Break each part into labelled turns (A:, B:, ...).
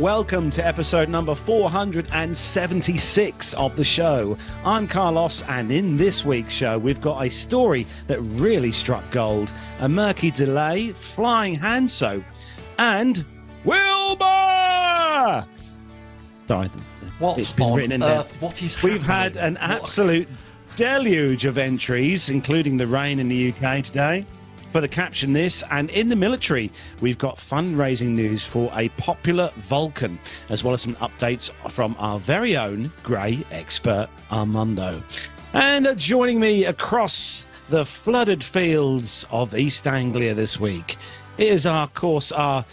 A: welcome to episode number 476 of the show. I'm Carlos, and in this week's show, we've got a story that really struck gold a murky delay, flying hand soap, and Wilma! Sorry,
B: What
A: it's been
B: on
A: written in there.
B: earth? What is
A: We've had an
B: What-
A: absolute deluge of entries, including the rain in the UK today. For the caption this, and in the military, we've got fundraising news for a popular Vulcan, as well as some updates from our very own grey expert Armando. And uh, joining me across the flooded fields of East Anglia this week is, our, course, our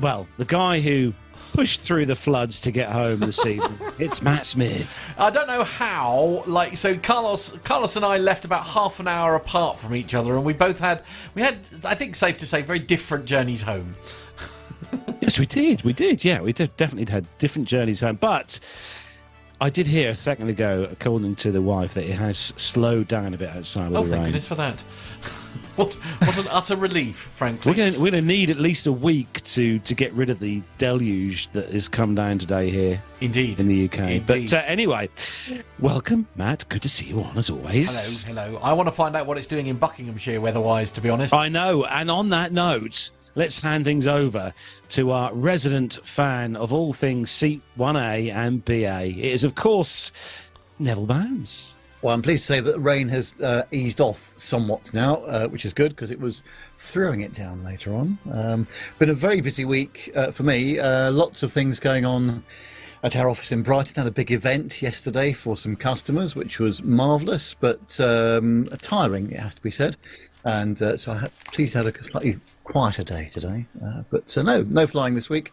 A: well, the guy who pushed through the floods to get home this evening. it's Matt Smith.
B: I don't know how. Like, so Carlos, Carlos and I left about half an hour apart from each other, and we both had, we had, I think, safe to say, very different journeys home.
A: Yes, we did. We did. Yeah, we did, definitely had different journeys home. But I did hear a second ago, according to the wife, that it has slowed down a bit outside
B: Oh, thank
A: rain.
B: goodness for that. what, what an utter relief, frankly.
A: We're going we're to need at least a week to to get rid of the deluge that has come down today here
B: Indeed.
A: in the UK.
B: Indeed.
A: But uh, anyway, welcome, Matt. Good to see you on as always.
B: Hello, hello. I want to find out what it's doing in Buckinghamshire weather-wise, to be honest.
A: I know. And on that note, let's hand things over to our resident fan of all things Seat 1A and BA. It is, of course, Neville Bounds.
C: Well, I'm pleased to say that the rain has uh, eased off somewhat now, uh, which is good because it was throwing it down later on. Um, been a very busy week uh, for me. Uh, lots of things going on at our office in Brighton. Had a big event yesterday for some customers, which was marvellous, but um, tiring, it has to be said. And uh, so I'm pleased have a slightly quieter day today. Uh, but uh, no, no flying this week,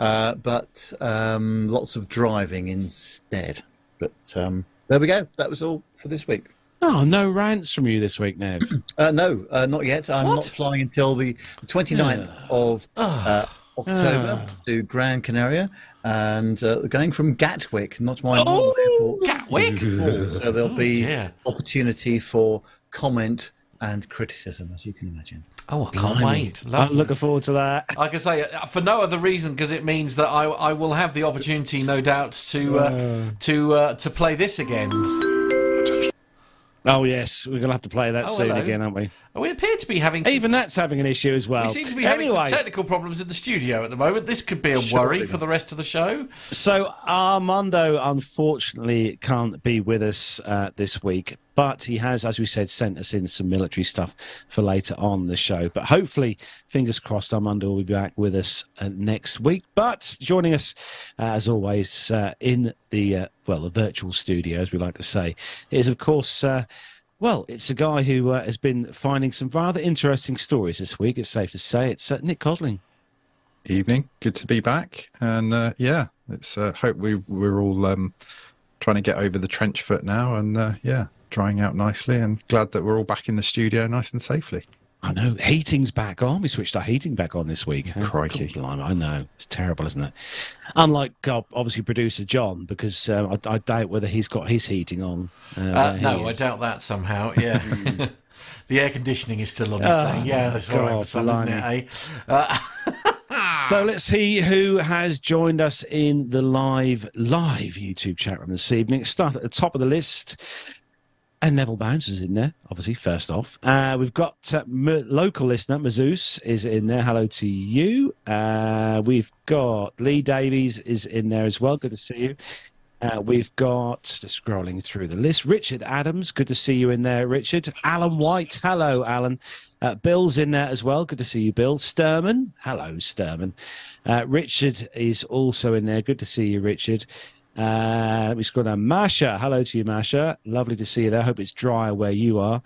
C: uh, but um, lots of driving instead. But um, there we go. That was all for this week.
A: Oh, no rants from you this week, Nev.
C: Uh, no, uh, not yet. I'm
B: What?
C: not flying until the 29th of uh, October to Gran Canaria and uh, going from Gatwick, not my normal airport.
B: Gatwick?
C: So there'll be
B: dear.
C: opportunity for comment and criticism, as you can imagine.
B: Oh, I can't
A: Blimey.
B: wait.
A: I'm looking forward to that.
B: Like I say, uh, for no other reason, because it means that I, I will have the opportunity, no doubt, to uh, to uh, to play this again.
A: Oh, yes. We're going to have to play that
B: Oh,
A: soon
B: hello.
A: again, aren't we?
B: We appear to be having some,
A: Even that's having an issue as well.
B: we seem to be having
A: anyway,
B: some technical problems in the studio at the moment. This could be a worry for the rest of the show.
A: So Armando unfortunately can't be with us uh, this week, but he has, as we said, sent us in some military stuff for later on the show. But hopefully, fingers crossed, Armando will be back with us uh, next week. But joining us, uh, as always, uh, in the uh, well, the virtual studio, as we like to say, is of course. Uh, well, it's a guy who uh, has been finding some rather interesting stories this week. It's safe to say. It's uh, Nik Codling.
D: evening. Good to be back, and uh, yeah, it's uh, hope we we're all um, trying to get over the trench foot now, and yeah, drying out nicely, and glad that we're all back in the studio nice and safely.
A: I know heating's back on. We switched our heating back on this week. huh?
D: Crikey.
A: God, blimey, I know it's terrible, isn't it? Unlike uh, obviously producer John, because uh, I, I doubt whether he's got his heating on. Uh,
B: Uh,
A: he
B: no, I doubt that somehow. Yeah. the air conditioning is still on. He's saying, "Yeah, that's all right for some, isn't it?" Eh? Uh,
A: So let's see who has joined us in the live live YouTube chat room this evening. Start at the top of the list. And Neville Bounds is in there, obviously, first off. Uh, we've got uh, M- local listener, Mazoos, is in there. Hello to you. Uh, we've got Lee Davies is in there as well. Good to see you. Uh, we've got, just scrolling through the list, Richard Adams. Good to see you in there, Richard. Alan White. Hello, Alan. Uh, Bill's in there as well. Good to see you, Bill. Sturman. Hello, Sturman. Uh, Richard is also in there. Good to see you, Richard. Uh, let me scroll down. Masha. Hello to you, Masha. Lovely to see you there. Hope it's drier where you are.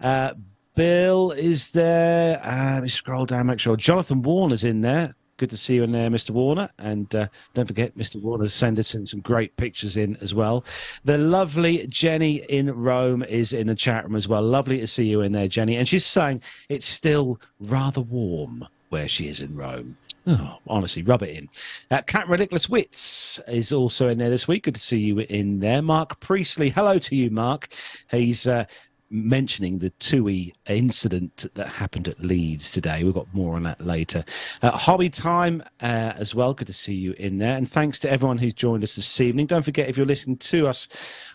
A: Uh, Bill is there. Uh, let me scroll down, make sure. Jonathan Warner's in there. Good to see you in there, Mr. Warner. And uh, don't forget, Mr. Warner send us in some great pictures in as well. The lovely Jenny in Rome is in the chat room as well. Lovely to see you in there, Jenny. And she's saying it's still rather warm where she is in Rome. Oh, honestly, rub it in. Uh, Cat Ridiculous Wits is also in there this week. Good to see you in there. Mark Priestley. Hello to you, Mark. He's uh, mentioning the TUI incident that happened at Leeds today. We've got more on that later. Uh, hobby time uh, as well. Good to see you in there. And thanks to everyone who's joined us this evening. Don't forget, if you're listening to us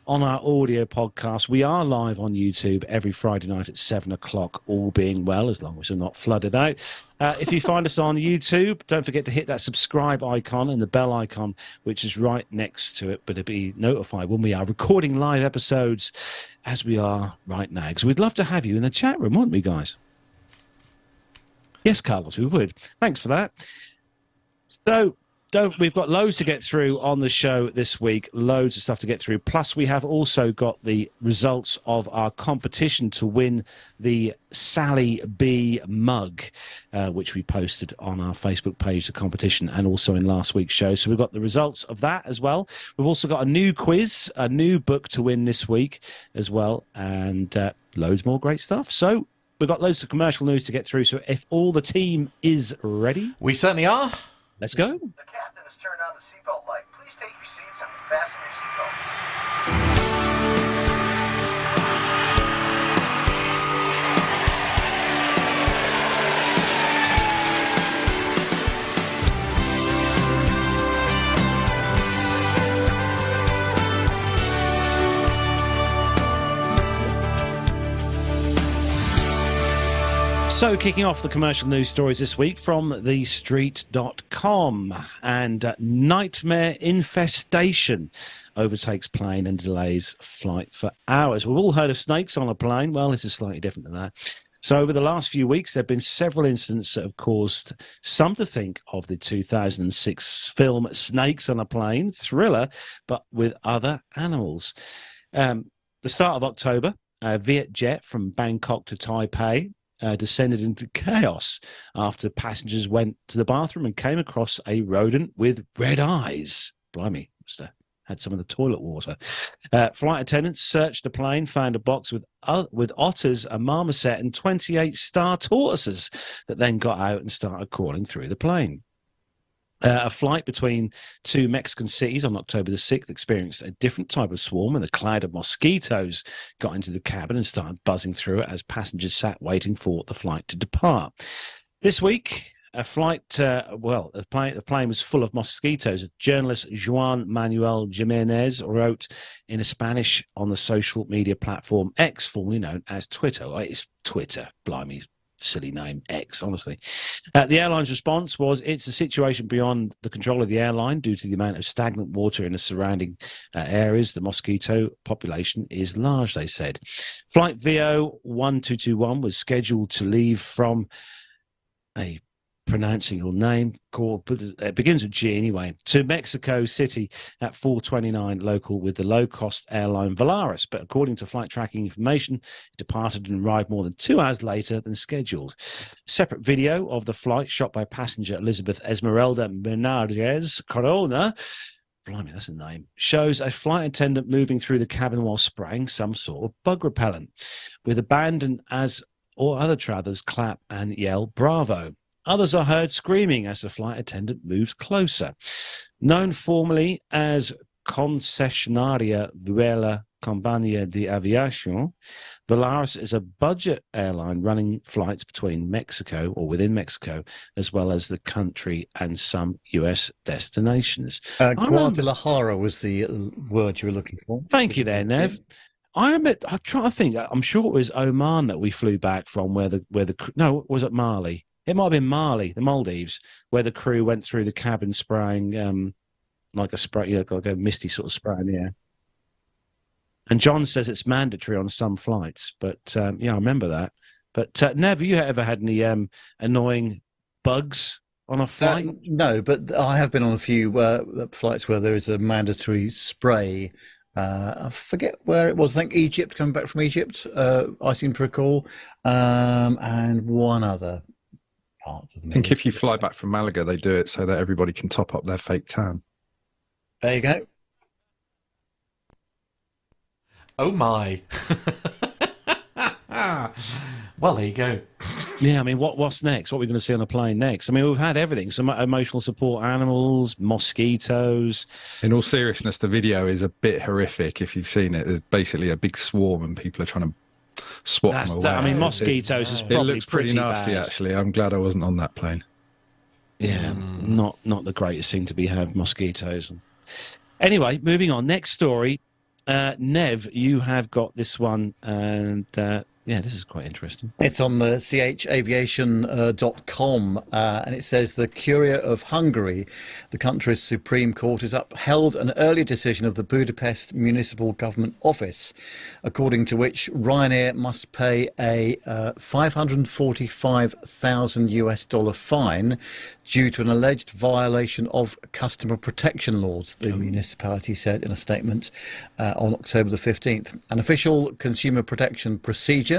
A: on our audio podcast, we are live on YouTube every Friday night at 7 o'clock, all being well, as long as we're not flooded out. Uh, if you find us on YouTube, don't forget to hit that subscribe icon and the bell icon, which is right next to it, but to be notified when we are recording live episodes as we are right now. Because we'd love to have you in the chat room, wouldn't we, guys? Yes, Carlos, we would. Thanks for that. So, don't we've got loads to get through on the show this week loads of stuff to get through. Plus we have also got the results of our competition to win the sally b mug uh, which we posted on our facebook page the competition and also in last week's show. So we've got the results of that as well. We've also got a new quiz a new book to win this week as well and uh, loads more great stuff. So we've got loads of commercial news to get through. So if all the team is ready
B: We certainly are.
A: let's go
E: The captain has turned on the seatbelt light. Please take your seats and fasten your seatbelts.
A: So, kicking off the commercial news stories this week from thestreet.com and uh, nightmare infestation overtakes plane and delays flight for hours. We've all heard of snakes on a plane. Well, this is slightly different than that. So, over the last few weeks, there have been several incidents that have caused some to think of the 2006 film Snakes on a Plane, thriller, but with other animals. Um, the start of October, uh, Vietjet from Bangkok to Taipei uh, descended into chaos after passengers went to the bathroom and came across a rodent with red eyes. Blimey, have had some of the toilet water. Uh, flight attendants searched the plane, found a box with uh, with otters, a marmoset, and 28 star tortoises that then got out and started crawling through the plane. Uh, a flight between two Mexican cities on October the 6th experienced a different type of swarm, and a cloud of mosquitoes got into the cabin and started buzzing through it as passengers sat waiting for the flight to depart. This week, a flight, uh, well, the plane, the plane was full of mosquitoes. Journalist Juan Manuel Jimenez wrote in Spanish on the social media platform X, formerly known as Twitter. It's Twitter, blimey, silly name X, honestly. Uh, the airline's response was it's a situation beyond the control of the airline due to the amount of stagnant water in the surrounding uh, areas. The mosquito population is large, they said. Flight VO 1221 was scheduled to leave from a pronouncing your name. Called it begins with G anyway. To Mexico City at 429 local with the low cost airline Volaris but according to flight tracking information it departed and arrived more than two hours later than scheduled. Separate video of the flight shot by passenger Elizabeth Esmeralda Bernardez Corona. Blimey, that's a name. Shows a flight attendant moving through the cabin while spraying some sort of bug repellent, with abandon as all other travelers clap and yell "Bravo!" Others are heard screaming as the flight attendant moves closer. Known formally as Concesionaria Vuela Compañía de Aviación, Volaris is a budget airline running flights between Mexico or within Mexico, as well as the country and some US destinations.
C: Uh,
A: remember-
C: Guadalajara was the word you were looking for.
A: Thank you there, Nev. I admit, I'm trying to think. I'm sure it was Oman that we flew back from, where the where the no was it Mali? It might have been Mali, the Maldives, where the crew went through the cabin spraying um, like a spray, you know, like a misty sort of spray in the air. And John says it's mandatory on some flights, but um, yeah, I remember that. But uh, Nev, have you ever had any um, annoying bugs on a
C: Uh,
A: flight?
C: no, but I have been on a few uh, flights where there is a mandatory spray. Uh, I forget where it was. I think Egypt, coming back from Egypt, uh, I seem to recall, um, and one other part of the
D: I think if you fly back from Malaga, they do it so that everybody can top up their fake tan.
C: There you go.
B: Oh my. well, there you go.
A: Yeah, I mean, what what's next? What are we going to see on a plane next? I mean, we've had everything: some emotional support animals, mosquitoes.
D: In all seriousness, the video is a bit horrific if you've seen it. There's basically a big swarm and people are trying to swap
A: That's
D: them
A: that, I mean,
D: It-
A: mosquitoes is
D: It,
A: probably
D: looks pretty, nasty,
A: bad.
D: actually. I'm glad I wasn't on that plane.
A: Yeah, not not the greatest thing to be have mosquitoes. Anyway, moving on. Next story, uh, Nev, you have got this one, and uh, yeah, this is quite interesting.
C: It's on the chaviation.com, uh, uh, and it says the Curia of Hungary, the country's Supreme Court, has upheld an earlier decision of the Budapest Municipal Government Office, according to which Ryanair must pay a uh, 545,000 US dollar fine due to an alleged violation of customer protection laws, the municipality said in a statement uh, on October the 15th. An official consumer protection procedure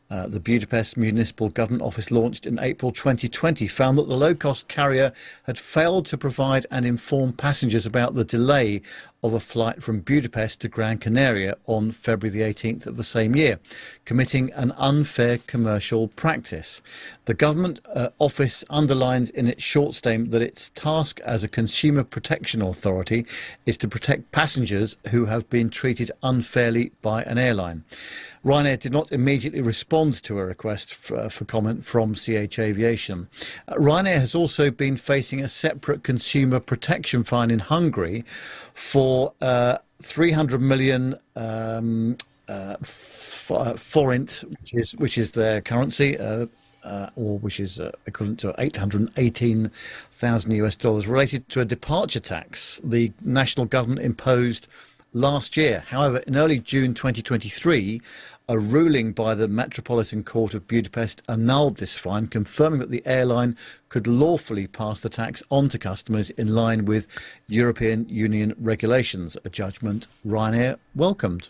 C: uh, the Budapest Municipal Government Office launched in April 2020 found that the low cost carrier had failed to provide and inform passengers about the delay of a flight from Budapest to Gran Canaria on February the 18th of the same year, committing an unfair commercial practice. The government uh, office underlines in its short statement that its task as a consumer protection authority is to protect passengers who have been treated unfairly by an airline. Ryanair did not immediately respond to a request for, uh, for comment from CH Aviation. Uh, Ryanair has also been facing a separate consumer protection fine in Hungary for uh, 300 million um, uh, uh, forint, which is which is their currency. Uh, uh, or which is uh, equivalent to 818,000 US dollars, related to a departure tax the national government imposed last year. However, in early June 2023, a ruling by the Metropolitan Court of Budapest annulled this fine, confirming that the airline could lawfully pass the tax on to customers in line with European Union regulations, a judgment Ryanair welcomed.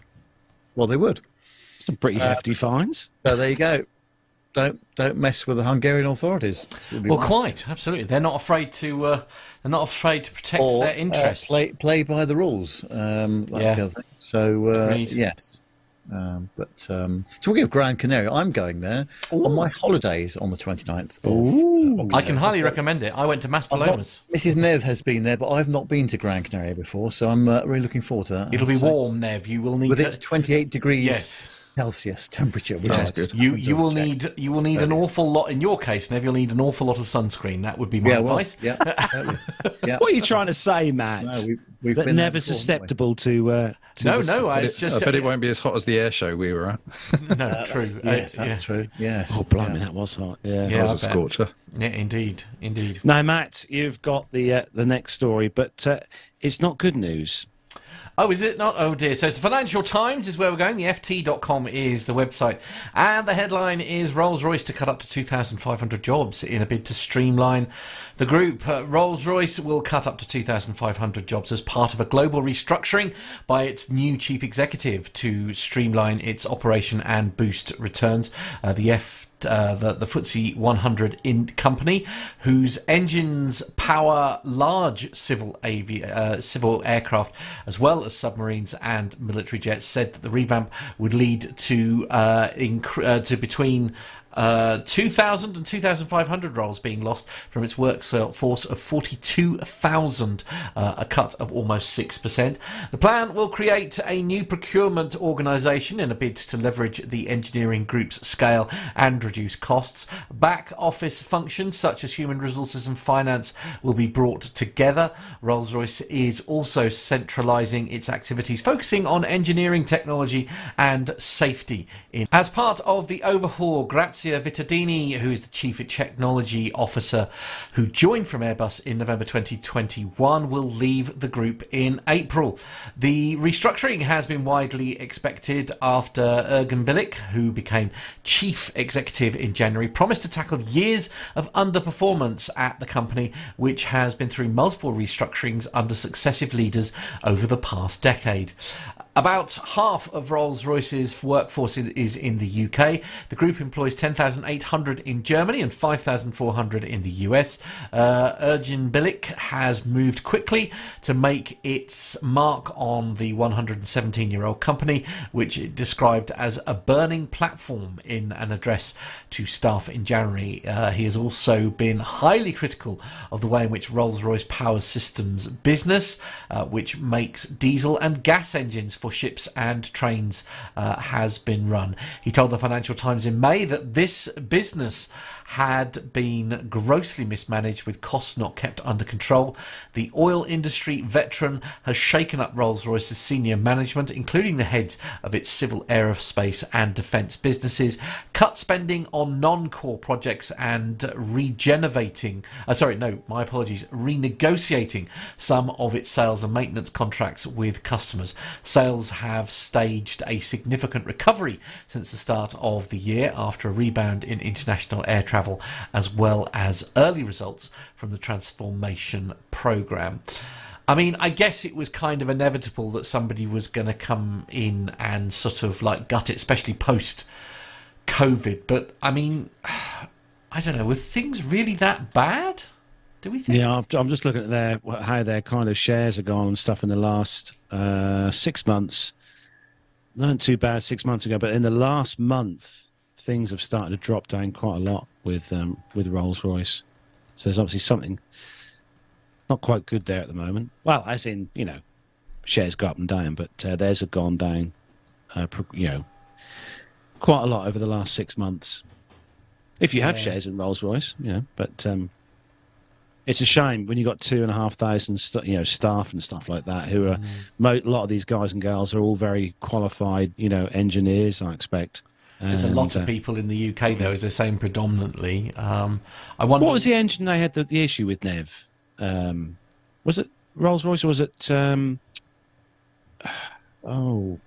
C: Well, they would.
A: Some pretty hefty fines.
C: So there you go. Don't don't mess with the Hungarian authorities.
B: Well,
C: my-
B: quite absolutely. They're not afraid to. Uh, they're not afraid to protect
C: or
B: their
C: uh,
B: interests.
C: play play by the rules. Um, that's
B: Yeah.
C: the other thing. So uh,
B: Agreed.
C: yes. Um, but um, talking of Gran Canaria, I'm going there on my holidays on the 29th. Of, uh,
B: I can highly recommend it. I went to
C: I've not-
B: Maspalomas.
C: Mrs. Nev has been there, but I've not been to Gran Canaria before, so I'm uh, really looking forward to that.
B: It'll be
C: have to say.
B: warm, Nev. You will need
C: with
B: to.
C: its 28 degrees
B: Yes.
C: Celsius temperature, which
D: Sounds
C: is
D: good.
B: You you will need you will need an awful lot in your case, Nev. You'll need an awful lot of sunscreen. That would be my
C: Yeah, well,
B: advice.
C: yeah, totally. yeah.
A: What are you trying to say, Matt?
C: No, we, we've
A: that
C: been
A: never
C: before,
A: susceptible to. Uh, to
B: No,
A: the-
B: no, I,
D: But
B: it's
D: it-
B: just
D: I bet it won't be as hot as the air show we were at.
B: no true.
C: Yes,
B: Uh,
C: that's
B: yeah.
C: true. Yes.
A: Oh, blimey, that was hot. Yeah.
B: Yeah.
D: That was a
B: I bet.
D: scorcher.
B: Yeah, indeed, indeed.
A: Now, Matt, you've got the uh, the next story, but uh, it's not good news.
B: Oh, is it not? Oh dear. So it's the Financial Times is where we're going. The FT.com is the website. And the headline is Rolls Royce to cut up to 2,500 jobs in a bid to streamline the group. Uh, Rolls Royce will cut up to 2,500 jobs as part of a global restructuring by its new chief executive to streamline its operation and boost returns. Uh, the F uh, the, the FTSE 100 in company, whose engines power large civil avi- uh, civil aircraft as well as submarines and military jets, said that the revamp would lead to uh, inc- uh, to between uh, 2,000 and 2,500 roles being lost from its workforce of 42,000, uh, a cut of almost 6%. The plan will create a new procurement organisation in a bid to leverage the engineering group's scale and reduce costs. Back office functions such as human resources and finance will be brought together. Rolls Royce is also centralising its activities, focusing on engineering, technology, and safety. In. As part of the overhaul, Grazia Vittadini, who is the Chief Technology Officer who joined from Airbus in November 2021, will leave the group in April. The restructuring has been widely expected after Erginbilgiç, who became Chief Executive in January, promised to tackle years of underperformance at the company, which has been through multiple restructurings under successive leaders over the past decade. About half of Rolls Royce's workforce is- in the UK. The group employs 10,800 in Germany and 5,400 in the US. Uh, Ergin has moved quickly to make its mark on the 117 year old company, which it described as a burning platform in an address to staff in January. Uh, he has also been highly critical of the way in which Rolls Royce Power Systems business, uh, which makes diesel and gas engines for ships and trains uh, has been run. He told the Financial Times in May that this business had been grossly mismanaged with costs not kept under control. The oil industry veteran has shaken up Rolls Royce's senior management, including the heads of its civil aerospace and defence businesses, cut spending on non core projects and regenerating, uh, sorry, no, my apologies, renegotiating some of its sales and maintenance contracts with customers. Sales have staged a significant recovery since the start of the year after a rebound in international air travel travel, as well as early results from the transformation program. I mean, I guess it was kind of inevitable that somebody was going to come in and sort of like gut it, especially post COVID. But I mean, I don't know, were things really that bad? Do we think?
A: Yeah, I'm just looking at their how their kind of shares are gone and stuff in the last uh, six months. Not too bad six months ago, but in the last month, things have started to drop down quite a lot with um, with Rolls Royce. So there's obviously something not quite good there at the moment. Well, as in you know, shares go up and down, but uh, theirs have gone down. Uh, you know, quite a lot over the last six months. If you have yeah. shares in Rolls Royce, you know, but um, it's a shame when you got two and a half thousand, st- you know, staff and stuff like that. Who are mm. mo- a lot of these guys and girls are all very qualified, you know, engineers. I expect.
B: There's and, a lot of people in the UK though, as they're saying predominantly. Um, I wonder
A: what was the engine they had the, the issue with Nev. Um, was it Rolls Royce or was it? Um, oh,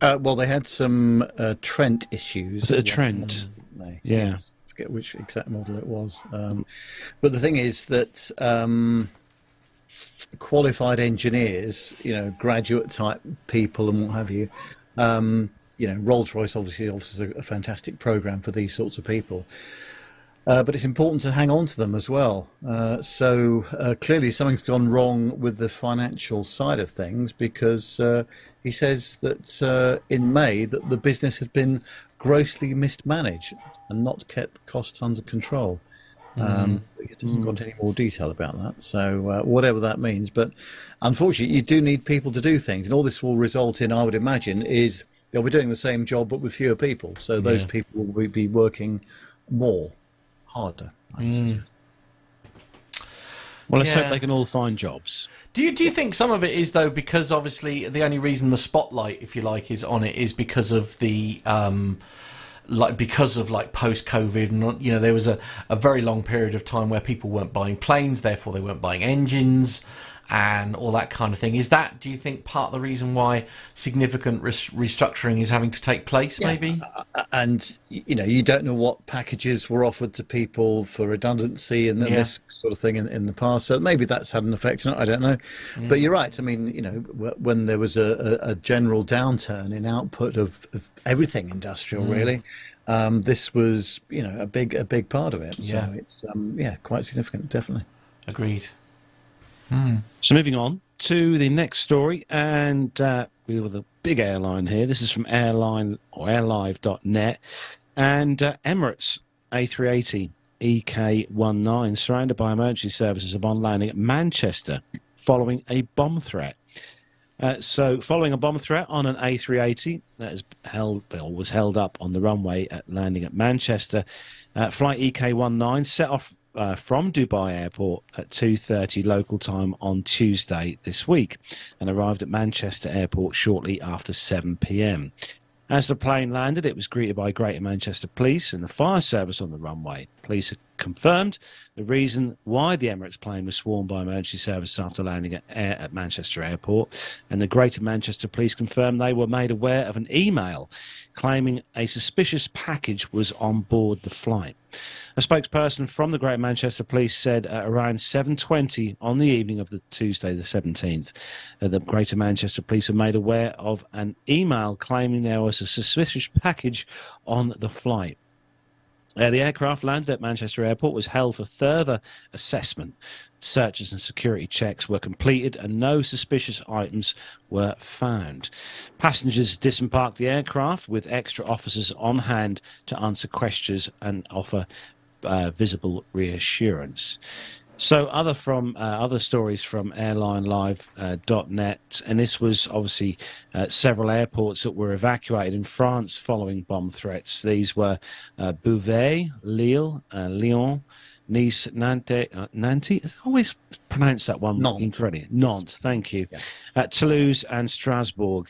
C: uh, well, they had some uh, Trent issues.
A: Was it a Trent? yeah.
C: I forget which exact model it was. Um, but the thing is that um, qualified engineers, you know, graduate type people and what have you, um, you know, Rolls Royce obviously offers a, a, fantastic program for these sorts of people. Uh, but it's important to hang on to them as well. Uh, so uh, clearly, something's gone wrong with the financial side of things because uh, he says that uh, in May that the business had been grossly mismanaged and not kept costs under control. Um, mm. It doesn't mm. go into any more detail about that. So uh, whatever that means, but unfortunately, you do need people to do things, and all this will result in, I would imagine, is you know, we're doing the same job but with fewer people. So those yeah. people will be working more, harder. Mm.
A: Well, let's yeah. hope they can all find jobs.
B: Do you do you think some of it is though because obviously the only reason the spotlight, if you like, is on it is because of the um, like because of like post COVID and you know there was a, a very long period of time where people weren't buying planes, therefore they weren't buying engines and all that kind of thing. Is that, do you think, part of the reason why significant res- restructuring is having to take place, yeah. maybe?
C: Uh, uh, and, you know, you don't know what packages were offered to people for redundancy and yeah. this sort of thing in, in the past. So maybe that's had an effect on it. I don't know. Mm. But you're right. I mean, you know, when there was a, a, general downturn in output of, of everything industrial, mm. really, um, this was, you know, a big a big part of it. Yeah. So it's, um, yeah, quite significant, definitely.
B: Agreed.
A: Hmm. So moving on to the next story, and uh, with a big airline here. This is from airline or airlive.net, and uh, Emirates A380 EK19 surrounded by emergency services upon landing at Manchester following a bomb threat. Uh, so, following a bomb threat on an A380 that is held well, was held up on the runway at landing at Manchester, uh, flight EK19 set off uh, from Dubai Airport at 2:30 local time on Tuesday this week, and arrived at Manchester Airport shortly after 7 p.m. As the plane landed, it was greeted by Greater Manchester Police and the fire service on the runway. Police have confirmed the reason why the Emirates plane was swarmed by emergency services after landing at, Air, at Manchester Airport, and the Greater Manchester Police confirmed they were made aware of an email claiming a suspicious package was on board the flight. A spokesperson from the Greater Manchester Police said at around 7:20 on the evening of the Tuesday, the 17th, that the Greater Manchester Police were made aware of an email claiming there was a suspicious package on the flight. Uh, the aircraft landed at Manchester Airport was held for further assessment. Searches and security checks were completed and no suspicious items were found. Passengers disembarked the aircraft with extra officers on hand to answer questions and offer uh, visible reassurance. So other from uh, other stories from airlinelive.net, uh, and this was obviously uh, several airports that were evacuated in France following bomb threats. These were uh, Beauvais, Lille, uh, Lyon, Nice, Nantes, uh, Nantes. I always pronounce that one
C: Nantes.
A: incorrectly. Nantes, thank you.
C: Yeah.
A: Uh, Toulouse and Strasbourg.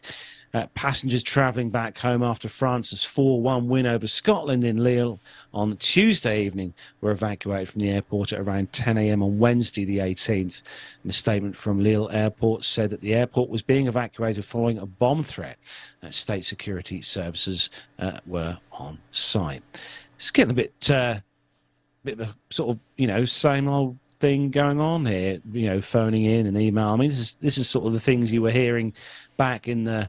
A: Uh, passengers travelling back home after France's 4 1 win over Scotland in Lille on Tuesday evening were evacuated from the airport at around 10 a.m. on Wednesday, the 18th. And a statement from Lille Airport said that the airport was being evacuated following a bomb threat. Uh, state security services uh, were on site. It's getting a bit, uh, bit of a sort of, you know, same old thing going on here. You know, phoning in and email. I mean, this is this is sort of the things you were hearing back in the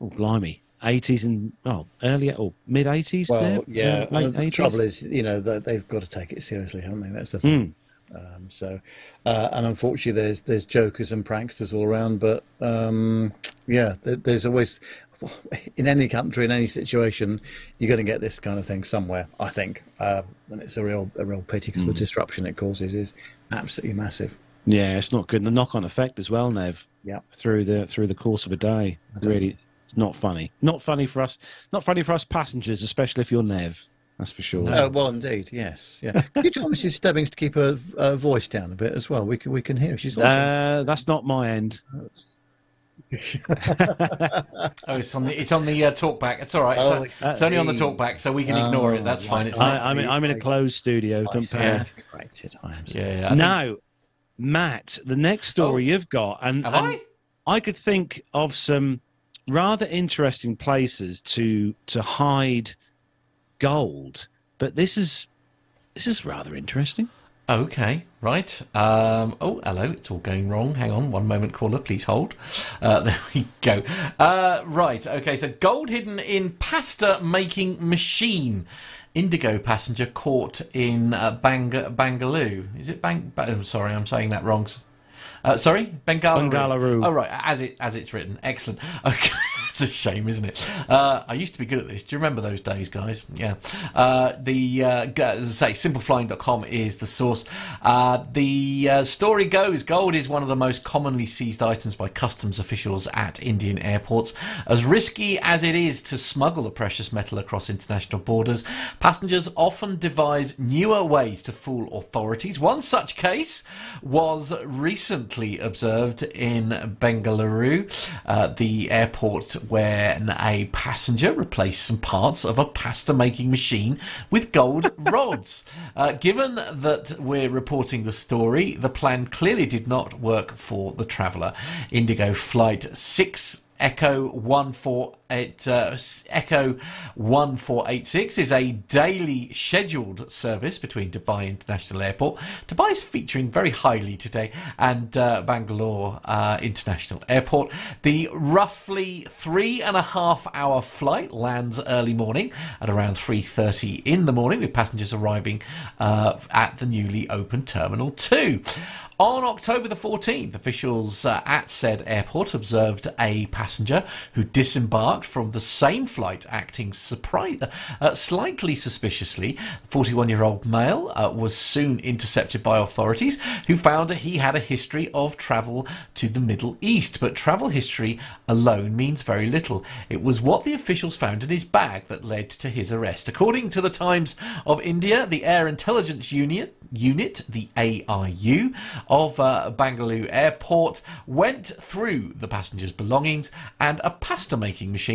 A: oh blimey. 80s and oh earlier or mid 80s
C: Well,
A: there
C: yeah.
A: Uh,
C: the
A: 80s?
C: trouble is, you know, they, they've got to take it seriously, haven't they? That's the thing. Um, so, uh, and unfortunately, there's there's jokers and pranksters all around. But um, yeah, there, there's always in any country, in any situation, you're going to get this kind of thing somewhere. I think, uh, and it's a real a real pity because the disruption it causes is absolutely massive.
A: Yeah, it's not good. And the knock-on effect as well, Nev.
C: Yeah.
A: Through the through the course of a day, really, it's not funny. Not funny for us. Not funny for us passengers, especially if you're Nev. That's for sure.
C: Uh, well, indeed, yes, yeah. Could you tell Mrs. Stebbings to keep her, her voice down a bit as well? We can we can hear. her. She's also,
A: Uh, that's not my end.
B: Oh, it's on the it's on the uh, talkback. It's all right.
C: Oh,
B: It's,
C: I
B: it's only on the talkback, so we can ignore it. That's
C: Oh,
B: fine. It's.
A: I, I'm in, I'm in a closed studio.
C: I
A: Don't
C: see.
A: panic.
C: corrected. I am. sorry.
B: Yeah, yeah. I think-
A: Now, Matt, the next story
B: Oh.
A: you've got, and,
B: Have
A: and
B: I?
A: I could think of some rather interesting places to to hide gold, but this is this is rather interesting.
B: Okay, right. Um, oh, hello. It's all going wrong. Hang on one moment, caller. Please hold. Uh, there we go. Uh, right. Okay. So gold hidden in pasta making machine. Indigo passenger caught in uh, Bang Bangaloo. Is it Bang? Ba- oh, sorry, I'm saying that wrong. Uh, sorry, Bengaluru.
A: Bengaluru.
B: Oh right, as it as it's written. Excellent. Okay, it's a shame, isn't it? Uh, I used to be good at this. Do you remember those days, guys? Yeah. Uh, the uh, say simpleflying.com is the source. Uh, the uh, story goes: gold is one of the most commonly seized items by customs officials at Indian airports. As risky as it is to smuggle the precious metal across international borders, passengers often devise newer ways to fool authorities. One such case was recently observed in Bengaluru, uh, the airport where a passenger replaced some parts of a pasta making machine with gold rods. Uh, given that we're reporting the story, the plan clearly did not work for the traveller. Indigo Flight 6 Echo one four eight uh, Echo one four eight six is a daily scheduled service between Dubai International Airport. Dubai is featuring very highly today, and uh, Bangalore uh, International Airport. The roughly three and a half hour flight lands early morning at around three thirty in the morning, with passengers arriving uh, at the newly opened Terminal Two. On October the 14th, officials uh, at said airport observed a passenger who disembarked from the same flight acting uh, slightly suspiciously. 41 year old male uh, was soon intercepted by authorities who found that he had a history of travel to the Middle East. But travel history alone means very little. It was what the officials found in his bag that led to his arrest. According to the Times of India, the Air Intelligence Union unit, the AIU, of uh, Bangalore Airport went through the passengers' belongings and a pasta making machine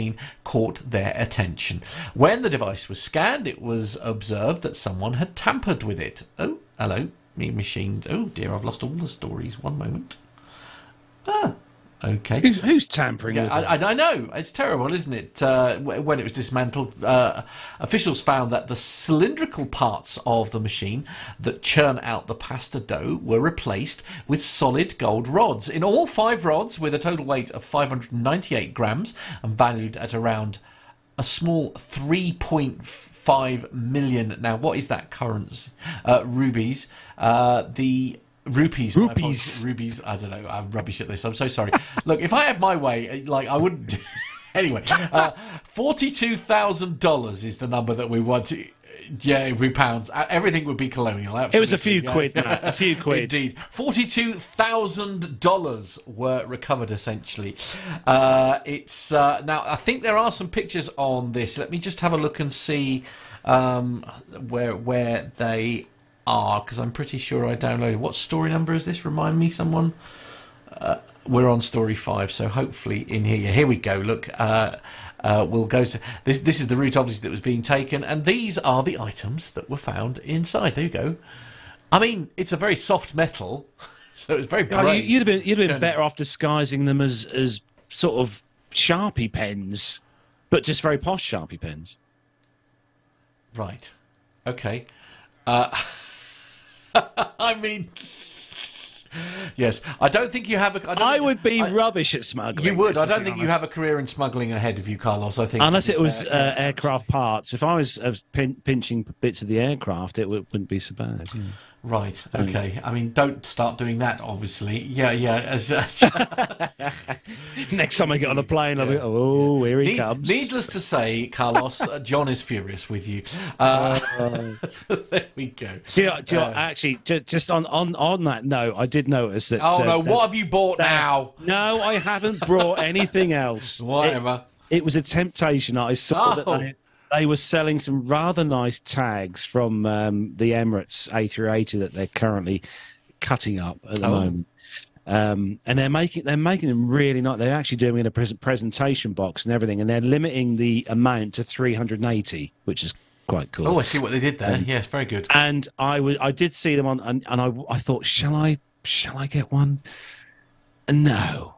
B: caught their attention. When the device was scanned, it was observed that someone had tampered with it. Oh, hello, me machine. Oh dear, I've lost all the stories. One moment. Ah, okay.
A: Who's, who's tampering
B: Yeah,
A: with
B: I,
A: it?
B: I, I know it's terrible, isn't it? Uh, when it was dismantled, uh, officials found that the cylindrical parts of the machine that churn out the pasta dough were replaced with solid gold rods. In all, five rods with a total weight of 598 grams and valued at around a small 3.5 million. Now, what is that currency? Uh, rubies. Uh, the rupees.
A: Rupees.
B: Rubies. I don't know. I'm rubbish at this. I'm so sorry. Look, if I had my way, like I wouldn't. anyway, uh, forty-two thousand dollars is the number that we want to. Yeah, it would pounds. Uh, Everything would be colonial. Absolutely.
A: It was a few
B: yeah.
A: quid, Matt, a few quid.
B: Indeed, forty-two thousand dollars were recovered. Essentially, uh, it's uh, now. I think there are some pictures on this. Let me just have a look and see um, where where they are because I'm pretty sure I downloaded. What story number is this? Remind me, someone. Uh, we're on story five, so hopefully in here. Here we go. Look, uh, uh, we'll go to this. This is the route, obviously, that was being taken, and these are the items that were found inside. There you go. I mean, it's a very soft metal, so it's very
A: Oh,
B: bright.
A: you, would have been you'd have been better off disguising them as as sort of sharpie pens, but just very posh sharpie pens.
B: Right. Okay. Uh, I mean, yes. I don't think you have a. I, think-
A: would be
B: I-
A: rubbish at smuggling.
B: You would. I don't think you have a career in smuggling ahead of you, Carlos. I think
A: Unless it was uh, aircraft parts. If I was uh, pin- pinching bits of the aircraft, it w- wouldn't be so bad. yeah.
B: Right. Okay. I mean, don't start doing that. Obviously. Yeah. Yeah. As, as,
A: Next time I get on a plane, I'll be, oh, here he
B: Need-
A: comes.
B: Needless to say, Carlos, uh, John is furious with you. Uh, there we go.
A: Do you know, do you know,
B: Uh,
A: actually, ju- just on, on, on that note, I did notice that.
B: Oh
A: uh,
B: no!
A: that-
B: What have you bought now?
A: No, I haven't brought anything else.
B: Whatever.
A: It, it was a temptation. I saw that
B: Oh.
A: they, they were selling some rather nice tags from um, the Emirates A380 that they're currently cutting up at the
B: Oh.
A: moment. Um, and they're making they're making them really nice. They're actually doing it in a pres- presentation box and everything, and they're limiting the amount to 380, which is quite cool.
B: Oh, I see what they did there.
A: Um,
B: yes, very good.
A: and I was I did see them on, and, and I I thought, shall I shall I get one? No,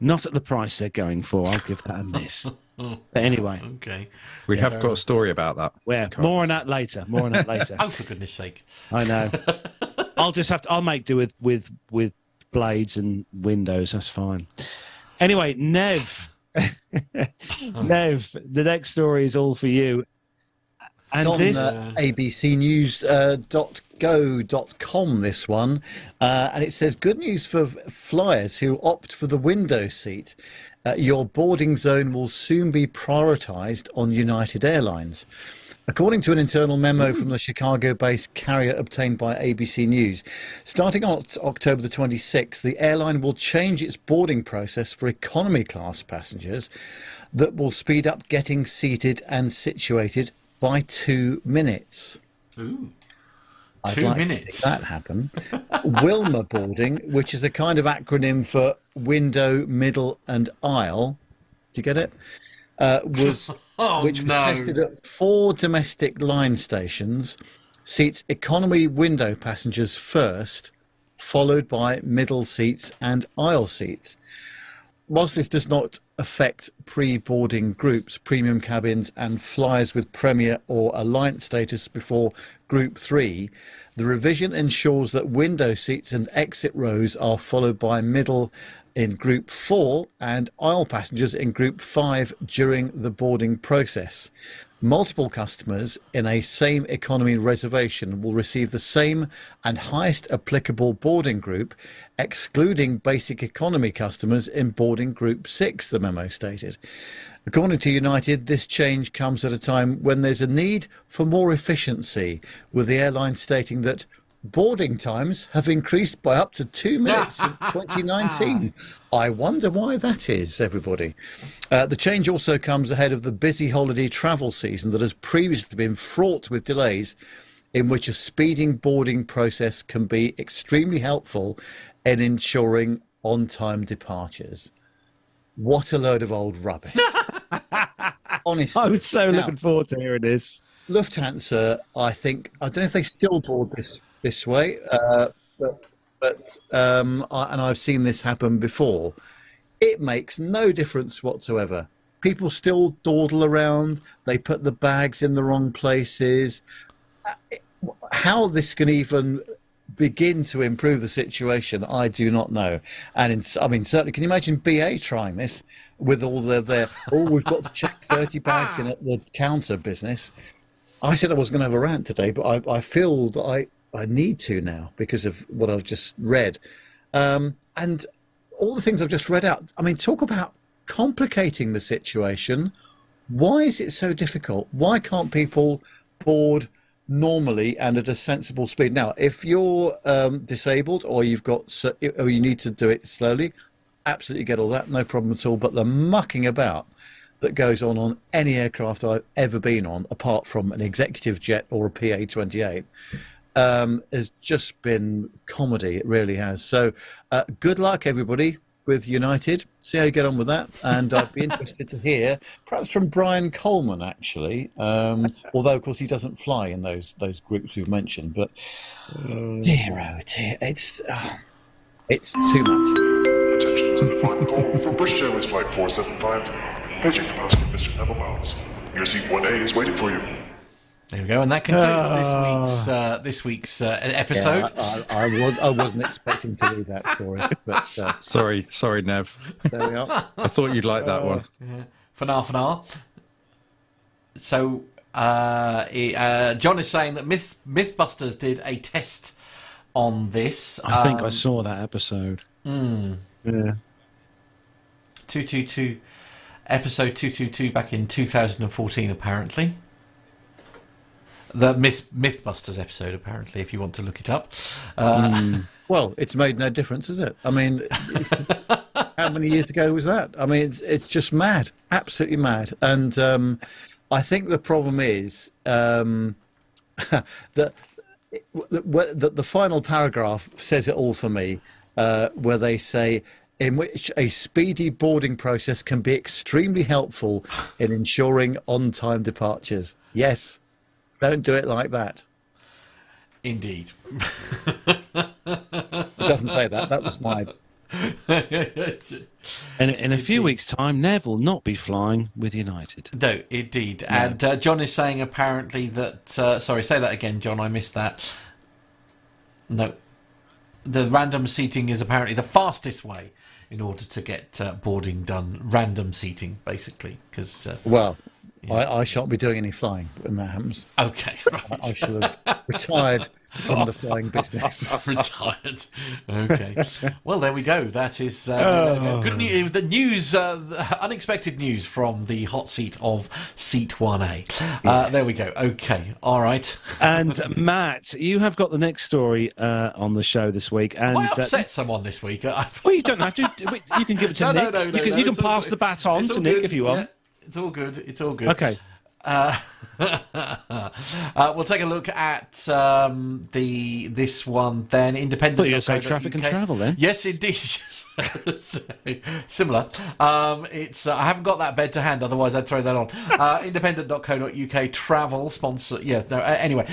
A: not at the price they're going for. I'll give that a miss. but anyway,
B: Okay.
D: We
B: Yeah,
D: have got a story about that.
A: well, more on that later. More on that later.
B: Oh, for goodness sake!
A: I know. I'll just have to. I'll make do with with with blades and windows. That's fine. Anyway, Nev, Nev, the next story is all for you. And
C: It's on
A: this,
C: uh, abcnews.go.com, this one. Uh, and it says good news for flyers who opt for the window seat. Uh, your boarding zone will soon be prioritised on United Airlines. According to an internal memo from the Chicago based carrier obtained by ABC News, starting on October the 26th, the airline will change its boarding process for economy class passengers that will speed up getting seated and situated by two minutes.
B: Ooh.
C: I'd
B: Two
C: like
B: minutes.
C: That happen. Wilma boarding, which is a kind of acronym for window, middle, and aisle. Do you get it? Uh, was
B: Oh,
C: which was
B: no.
C: tested at four domestic line stations. Seats economy window passengers first, followed by middle seats and aisle seats. Whilst this does not affect pre-boarding groups, premium cabins, and flyers with Premier or Alliance status before Group 3, the revision ensures that window seats and exit rows are followed by middle in Group 4 and aisle passengers in Group 5 during the boarding process. Multiple customers in a same economy reservation will receive the same and highest applicable boarding group, excluding basic economy customers in boarding group 6, the memo stated. According to United, this change comes at a time when there's a need for more efficiency, with the airline stating that boarding times have increased by up to two minutes in 2019. I wonder why that is, everybody. Uh, the change also comes ahead of the busy holiday travel season that has previously been fraught with delays, in which a speeding boarding process can be extremely helpful in ensuring on time departures. What a load of old rubbish. Honestly.
A: I was so
C: Now-
A: looking forward to hearing this.
C: Lufthansa, I think, I don't know if they still board this this way, uh, but but um, I, and I've seen this happen before. It makes no difference whatsoever. People still dawdle around. They put the bags in the wrong places. Uh, How this can even begin to improve the situation, I do not know. And in, I mean, certainly, can you imagine BA trying this with all their, their oh, we've got to check 30 bags in at the counter business? I said I was going to have a rant today, but I, I feel that I, I need to now because of what I've just read. Um, and all the things I've just read out, I mean, talk about complicating the situation. Why is it so difficult? Why can't people board normally and at a sensible speed. Now, if you're um, disabled or you've got or you need to do it slowly, absolutely get all that, no problem at all. But the mucking about that goes on on any aircraft I've ever been on, apart from an executive jet or a PA-28, um, has just been comedy. It really has. So, uh, good luck, everybody, with United. See how you get on with that. And I'd be interested to hear, perhaps from Brian Coleman, actually. Um, although, of course, he doesn't fly in those those groups we've mentioned. But dear, oh dear, it's oh, it's too much.
F: Attention, this is the final call from British Airways Flight 475. Paging for passenger Mr. Neville Bounds. Your seat 1A is waiting for you.
B: There we go, and that concludes this week's uh, this week's uh, episode.
C: Yeah, I, I, I, was, I wasn't expecting to read that story, but uh,
D: Sorry, sorry, Nev.
C: there we are.
D: I thought you'd like that one.
B: Fanar Fanar. So uh, he- uh, John is saying that Myth- MythBusters did a test on this.
A: I think I
B: Um,
A: saw that episode. Yeah.
B: 222 episode 222 back in 2014 apparently the Myth- mythbusters episode apparently if you want to look it up uh,
C: Well, it's made no difference, is it? I mean, how many years ago was that? I mean, it's, it's just mad, absolutely mad. And um, I think the problem is um, that the, the, the final paragraph says it all for me, uh, where they say, in which a speedy boarding process can be extremely helpful in ensuring on time departures. Yes, don't do it like that.
B: indeed.
C: It doesn't say that. That was my
A: And in a few weeks' time, Nev will not be flying with United.
B: no indeed. And uh, john is saying apparently that uh, sorry say that again john. I missed that. No. The random seating is apparently the fastest way in order to get uh, boarding done. Random seating basically because uh,
C: Well, I, I shan't be doing any flying when that happens.
B: okay right
C: I shall have retired from the flying business.
B: I've retired. Okay. Well, there we go. That is uh, good news. The news, uh, unexpected news from the hot seat of seat 1A. Uh, There we go. Okay. All right.
A: And Matt, you have got the next story uh, on the show this week. And
B: I
A: uh,
B: upset someone this week.
A: Well, you don't have to. You can give it to
B: no,
A: Nick.
B: no, no, no.
A: you can,
B: no,
A: you can pass
B: good.
A: the baton to Nick
B: good.
A: if you want.
B: Yeah, it's all good. It's all good.
A: Okay.
B: Uh, we'll take a look at um, the this one then. Independent.
A: Thought you were gonna say traffic and travel then.
B: Yes, indeed. So, Similar. Um, it's uh, I haven't got that bed to hand, otherwise I'd throw that on. Uh, independent.co.uk travel sponsor. Yeah. No, uh, anyway.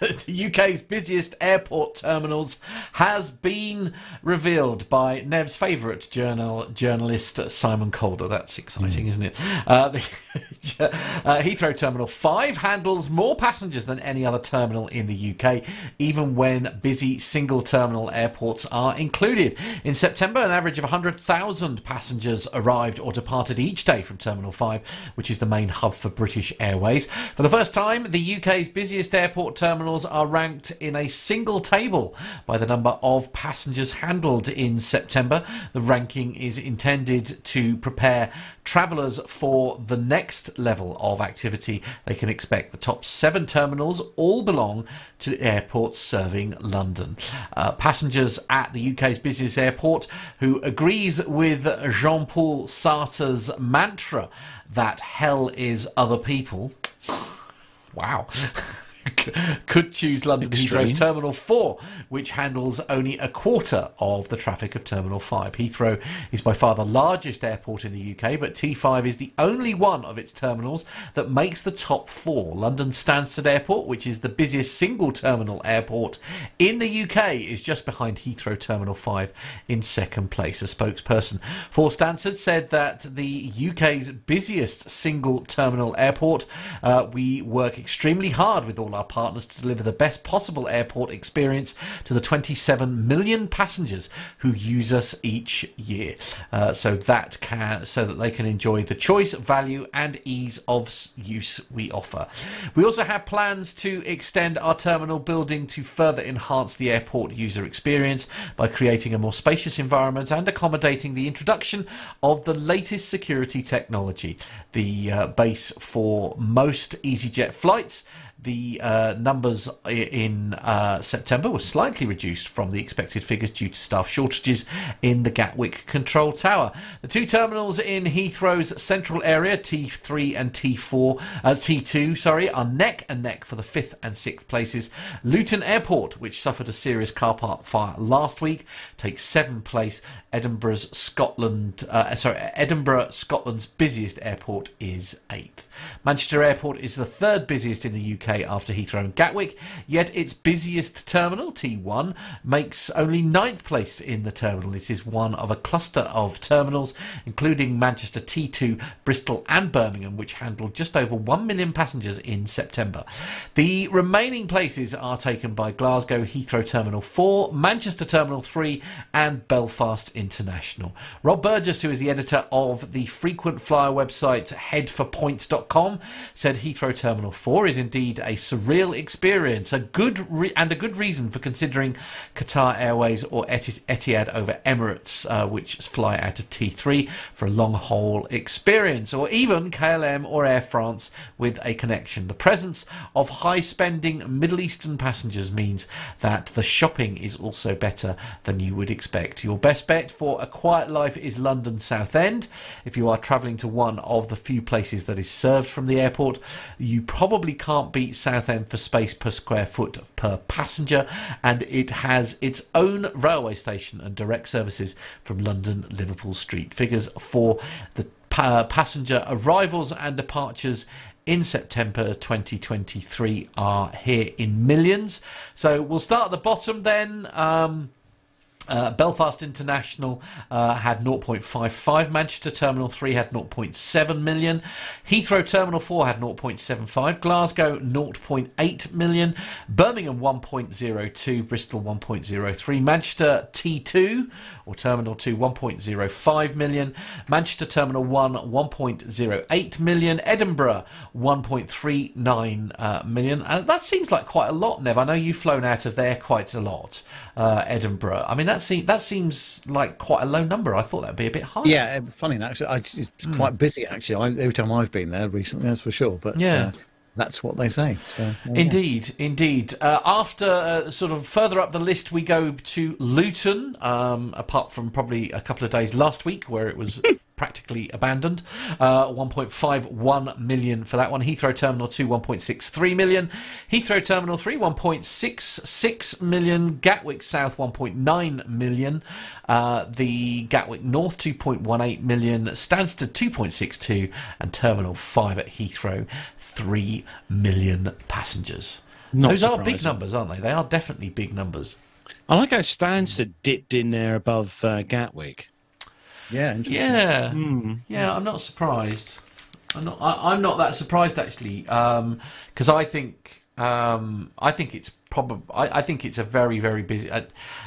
B: The UK's busiest airport terminals has been revealed by Nev's favourite journal journalist Simon Calder. That's exciting, isn't it? Uh, the, uh, Heathrow Terminal 5 handles more passengers than any other terminal in the UK, even when busy single terminal airports are included. In September, an average of 100,000 passengers arrived or departed each day from Terminal 5, which is the main hub for British Airways. For the first time, the UK's busiest airport terminals are ranked in a single table by the number of passengers handled in September. The ranking is intended to prepare travellers for the next level of activity they can expect. The top seven terminals all belong to airports serving London. Uh, passengers at the UK's busiest airport who agrees with Jean Paul Sartre's mantra that hell is other people. Wow. Could choose London
A: Extreme.
B: Heathrow's Terminal 4, which handles only a quarter of the traffic of Terminal 5. Heathrow is by far the largest airport in the UK, but T5 is the only one of its terminals that makes the top four. London Stansted Airport, which is the busiest single terminal airport in the UK, is just behind Heathrow Terminal 5 in second place. A spokesperson for Stansted said that the UK's busiest single terminal airport, uh, we work extremely hard with all our partners to deliver the best possible airport experience to the 27 million passengers who use us each year. Uh, so that can, so that they can enjoy the choice, value, and ease of use we offer. We also have plans to extend our terminal building to further enhance the airport user experience by creating a more spacious environment and accommodating the introduction of the latest security technology. The uh, base for most EasyJet flights the uh, numbers in uh, September were slightly reduced from the expected figures due to staff shortages in the Gatwick Control Tower. The two terminals in Heathrow's central area, T3 and T4, uh, T2, sorry, are neck and neck for the fifth and sixth places. Luton Airport, which suffered a serious car park fire last week, takes seventh place. Edinburgh's Scotland, uh, sorry, Edinburgh, Scotland's busiest airport is eighth. Manchester Airport is the third busiest in the UK after Heathrow and Gatwick, yet its busiest terminal, T1, makes only ninth place in the terminal. It is one of a cluster of terminals, including Manchester T2, Bristol, and Birmingham, which handled just over 1 million passengers in September. The remaining places are taken by Glasgow Heathrow Terminal 4, Manchester Terminal 3, and Belfast International. Rob Burgess, who is the editor of the frequent flyer website headforpoints.com, said Heathrow Terminal 4 is indeed a surreal experience, a good re- and a good reason for considering Qatar Airways or Eti- Etihad over Emirates, uh, which fly out of T3 for a long haul experience, or even KLM or Air France with a connection. The presence of high spending Middle Eastern passengers means that the shopping is also better than you would expect. Your best bet for a quiet life is London Southend. If you are travelling to one of the few places that is served from the airport, you probably can't beat Southend for space per square foot per passenger, and it has its own railway station and direct services from London Liverpool Street. Figures for the pa- passenger arrivals and departures in September 2023 are here in millions. So we'll start at the bottom then. Um, uh, Belfast International uh, had 0.55. Manchester Terminal 3 had 0.7 million. Heathrow Terminal 4 had 0.75. Glasgow 0.8 million. Birmingham 1.02. Bristol 1.03. Manchester T2 or Terminal 2 1.05 million. Manchester Terminal 1 1.08 million. Edinburgh 1.39 uh, million. And that seems like quite a lot, Nev. I know you've flown out of there quite a lot, uh, Edinburgh. I mean, that seems that seems like quite a low number. I thought that'd be a bit higher.
C: Yeah, funny actually. I, it's
B: Hmm.
C: quite busy actually. I, every time I've been there recently, that's for sure. But
B: Yeah.
C: uh, that's what they say. So go.
B: Indeed, indeed. Uh, after uh, sort of further up the list, we go to Luton. Um, apart from probably a couple of days last week where it was practically abandoned, uh, 1.51 million for that one. Heathrow Terminal 2, 1.63 million. Heathrow Terminal 3, 1.66 million. Gatwick South, 1.9 million. Uh, the Gatwick North, 2.18 million. Stansted, 2.62. And Terminal 5 at Heathrow, 3 million passengers.
A: Not
B: Those are big numbers, aren't they? They are definitely big numbers.
A: I like how Stansted dipped in there above uh, Gatwick.
C: Yeah, interesting.
B: Yeah,
A: Hmm.
B: yeah. I'm not surprised. I'm not. I, I'm not that surprised actually, because I think um, I think it's probably. I, I think it's a very very busy. Uh,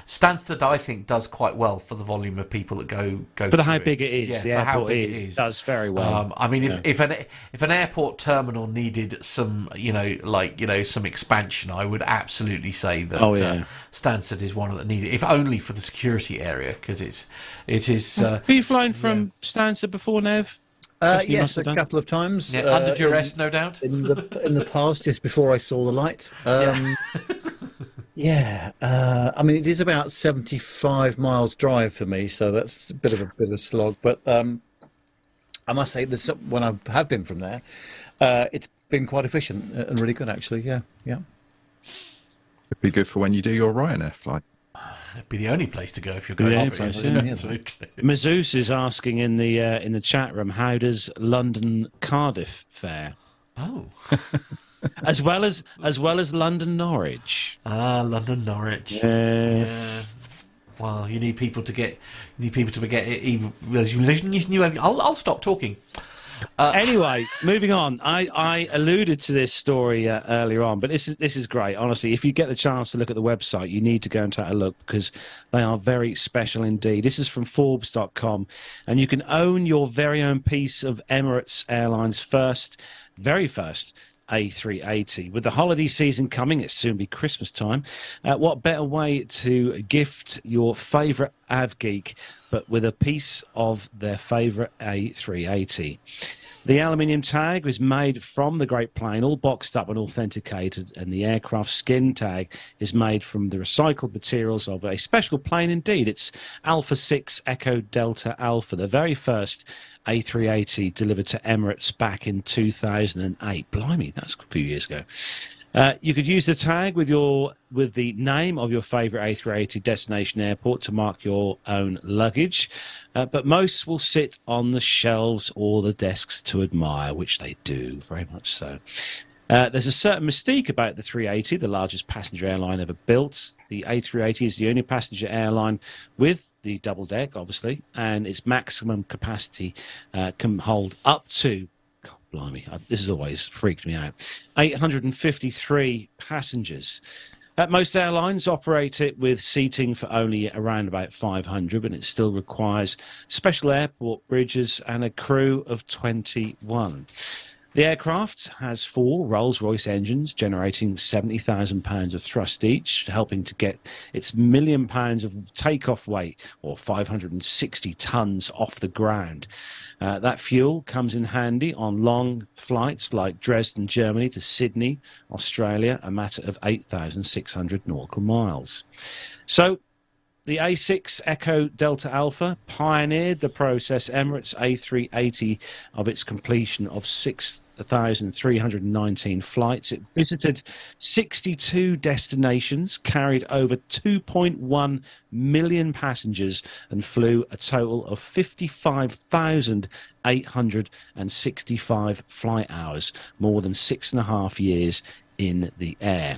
B: Stansted, I think, does quite well for the volume of people that go go.
A: But how
B: through
A: big it is,
B: Yeah,
A: the
B: for how
A: airport
B: big
A: is,
B: it is.
A: does very well.
B: Um, I mean, if,
A: Yeah.
B: if an if an airport terminal needed some, you know, like you know, some expansion, I would absolutely say that
A: Oh, yeah.
B: uh, Stansted is one that needed, if only for the security area, because it's it is. Uh,
A: Have you flown from Stansted before, Nev?
C: Uh,
A: Guess you must
C: yes, a
A: done.
C: couple of times.
B: yeah,
C: uh,
B: under duress, no doubt.
C: In, in the in the past, just before I saw the light. Um, yeah, uh, I mean it is about seventy-five miles drive for me, so that's a bit of a bit of a slog. But um, I must say, this when I have been from there, uh, it's been quite efficient and really good, actually. Yeah, yeah.
D: It'd be good for when you do your Ryanair flight.
B: It'd be the only place to go if you're going
A: The only
B: off
A: place,
B: isn't
A: yeah.
B: Absolutely.
A: Mazouz is asking in the uh, in the chat room, how does London Cardiff fare?
B: Oh,
A: As well as as well as London Norwich.
B: ah, London Norwich.
A: Yes.
B: Well, you need people to get, you need people to get it. Even I'll, I'll stop talking.
A: Anyway, moving on. I, I alluded to this story uh, earlier on, but this is this is great. Honestly, if you get the chance to look at the website, you need to go and take a look because they are very special indeed. This is from Forbes.com, and you can own your very own piece of Emirates Airlines first, very first. A380. With the holiday season coming, it's soon be Christmas time. Uh, what better way to gift your favourite AV geek but with a piece of their favourite A380? The aluminium tag was made from the Great Plane, all boxed up and authenticated, and the aircraft skin tag is made from the recycled materials of a special plane indeed. It's Alpha 6 Echo Delta Alpha, the very first A380 delivered to Emirates back in 2008. Blimey, that's a few years ago. Uh, you could use the tag with your with the name of your favourite A380 destination airport to mark your own luggage, uh, but most will sit on the shelves or the desks to admire, which they do very much so. Uh, there's a certain mystique about the 380, the largest passenger airline ever built. The A380 is the only passenger airline with the double deck, obviously, and its maximum capacity uh, can hold up to blimey, I, this has always freaked me out. 853 passengers. Uh, most airlines operate it with seating for only around about 500, but it still requires special airport bridges and a crew of 21. The aircraft has four Rolls Royce engines generating £70,000 of thrust each, helping to get its million pounds of takeoff weight, or 560 tons, off the ground. Uh, that fuel comes in handy on long flights like Dresden, Germany to Sydney, Australia, a matter of 8,600 nautical miles. So, the A6 Echo Delta Alpha pioneered the process Emirates A380 of its completion of 6,319 flights. It visited 62 destinations, carried over 2.1 million passengers, and flew a total of 55,865 flight hours, more than six and a half years in the air.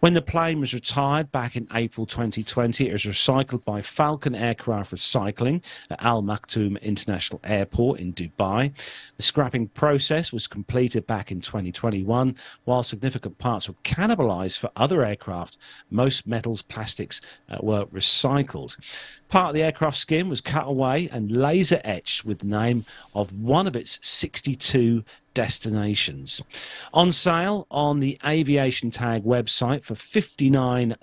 A: When the plane was retired back in April 2020, it was recycled by Falcon Aircraft Recycling at Al Maktoum International Airport in Dubai. The scrapping process was completed back in 2021. While significant parts were cannibalized for other aircraft, most metals, plastics uh, were recycled. Part of the aircraft skin was cut away and laser etched with the name of one of its 62 destinations. On sale on the Aviation Tag website for 59.95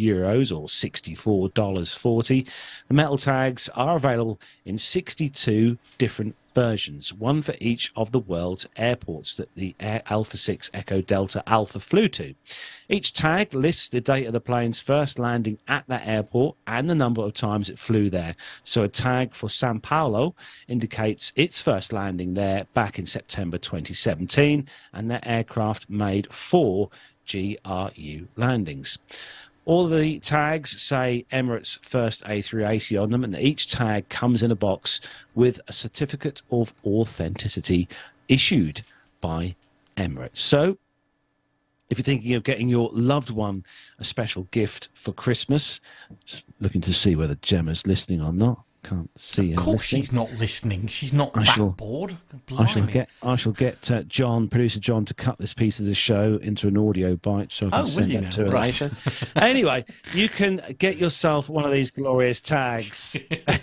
A: euros or $64.40. The metal tags are available in 62 different versions, one for each of the world's airports that the Air Alpha 6 Echo Delta Alpha flew to. Each tag lists the date of the plane's first landing at that airport and the number of times it flew there. So a tag for Sao Paulo indicates its first landing there back in September 2017, and that aircraft made four GRU landings. All the tags say Emirates First A380 on them, and each tag comes in a box with a certificate of authenticity issued by Emirates. So, if you're thinking of getting your loved one a special gift for Christmas, just looking to see whether Gemma's listening or not. Can't see
B: Of course,
A: listening.
B: she's not listening. She's not
A: I
B: that
A: shall-
B: bored.
A: I shall get I shall get uh, John, producer John, to cut this piece of the show into an audio bite so I can
B: Oh,
A: send that
B: now?
A: to her
B: Right.
A: later. anyway, you can get yourself one of these glorious tags.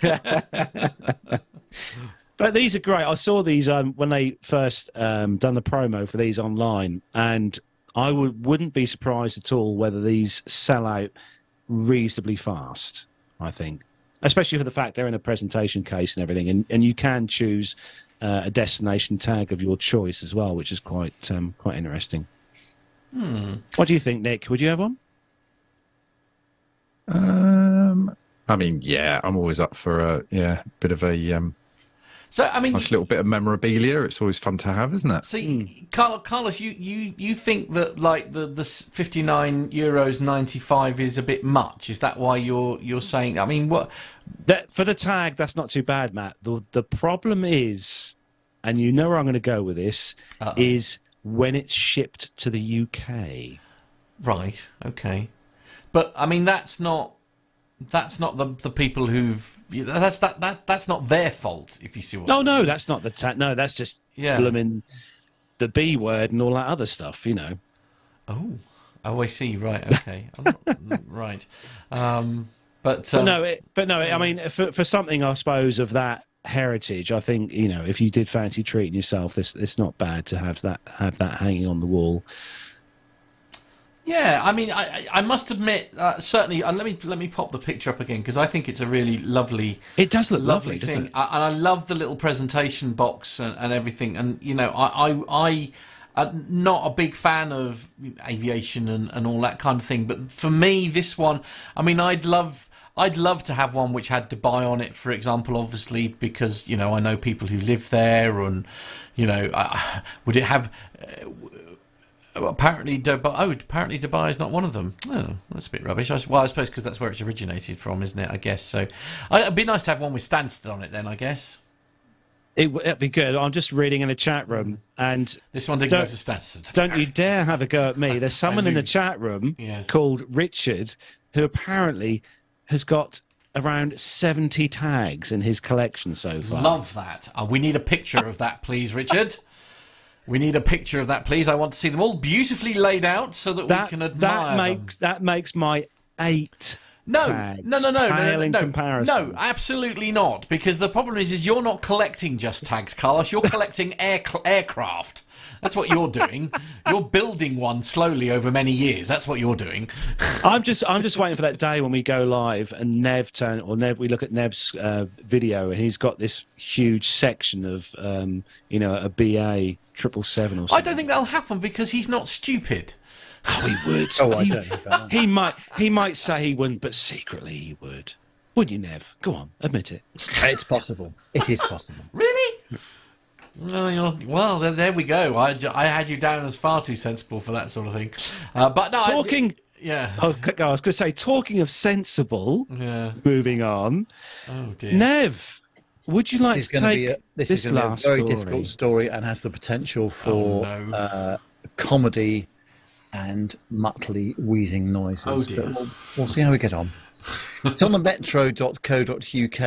A: but these are great. I saw these um, when they first um, done the promo for these online, and I would, wouldn't be surprised at all whether these sell out reasonably fast. I think, especially for the fact they're in a presentation case and everything, and, and you can choose uh, a destination tag of your choice as well, which is quite um, quite interesting. What do you think, Nick? Would you have one?
D: Um, I mean, yeah, I'm always up for a yeah bit of a um,
B: So, I mean,
D: nice little bit of memorabilia. It's always fun to have, isn't it?
B: See, Carlos, Carlos, you, you, you think that like the the fifty nine euros ninety five is a bit much? Is that why you're you're saying? I mean, what?
A: That, for the tag, that's not too bad, Matt. The the problem is, and you know where I'm going to go with this,
B: Uh-oh.
A: is when it's shipped to the UK.
B: Right. Okay. But I mean, that's not that's not the the people who've that's that that that's not their fault. If you see what?
A: No, no, that's not the tag. No, that's just
B: Yeah.
A: blooming the B word and all that other stuff. You know.
B: Oh. Oh, I see. Right. Okay. I'm not, right. Um. But,
A: But
B: um,
A: no, it, but no. I mean, for for something, I suppose of that heritage, I think you know, if you did fancy treating yourself, this it's not bad to have that have that hanging on the wall.
B: Yeah, I mean, I, I must admit, uh, certainly. Uh, let me let me pop the picture up again because I think it's a really lovely,
A: It does look
B: lovely,
A: lovely, doesn't
B: thing,
A: it?
B: I, and I love the little presentation box and, and everything. And you know, I I. I I'm not a big fan of aviation and, and all that kind of thing, but for me, this one, I mean, I'd love, I'd love to have one which had Dubai on it, for example, obviously, because you know I know people who live there, and you know, I, would it have Apparently Dubai. Oh, apparently Dubai is not one of them. Oh, that's a bit rubbish. I, well, I suppose because that's where it's originated from, isn't it? I guess so. I, it'd be nice to have one with Stansted on it, then. I guess
A: It, it'd be good. I'm just reading in the chat room, and
B: this one didn't go to Stansted.
A: don't you dare have a go at me. There's someone in the chat room
B: Yes.
A: called Richard who apparently has got around 70 tags in his collection so far.
B: Love that. Uh, we need a picture of that, please, Richard. We need a picture of that, please. I want to see them all beautifully laid out so that,
A: that
B: we can admire
A: that
B: them.
A: makes that makes my eight.
B: No,
A: tags
B: no, no, no, no, no, no,
A: comparison.
B: no, absolutely not. Because the problem is, is you're not collecting just tags, Carlos. You're collecting air aircraft. That's what you're doing. you're building one slowly over many years. That's what you're doing.
A: I'm just I'm just waiting for that day when we go live and Nev turn or Nev we look at Nev's uh, video and he's got this huge section of um, you know a BA triple seven or something.
B: I don't think that'll happen because he's not stupid.
A: Oh, he would.
C: Oh, I
A: he,
C: don't know about that.
A: he might he might say he wouldn't, but secretly he would. Wouldn't you, Nev? Go on, admit it.
C: It's possible. It is possible.
B: Really? Well, you're, well there, there we go. I, I had you down as far too sensible for that sort of thing. Uh, but no, I-
A: Talking.
B: yeah,
A: Oh, I was going to say, talking of sensible.
B: yeah.
A: Moving on,
B: Oh dear.
A: Nev, would you like
C: This is
A: to take
C: be a, this,
A: this
C: is going to be a
A: last
C: very
A: story?
C: difficult story and has the potential for
B: Oh, no.
C: uh, comedy and Muttley wheezing noises.
B: Oh, dear.
C: We'll, we'll see how we get on. It's on the metro.co.uk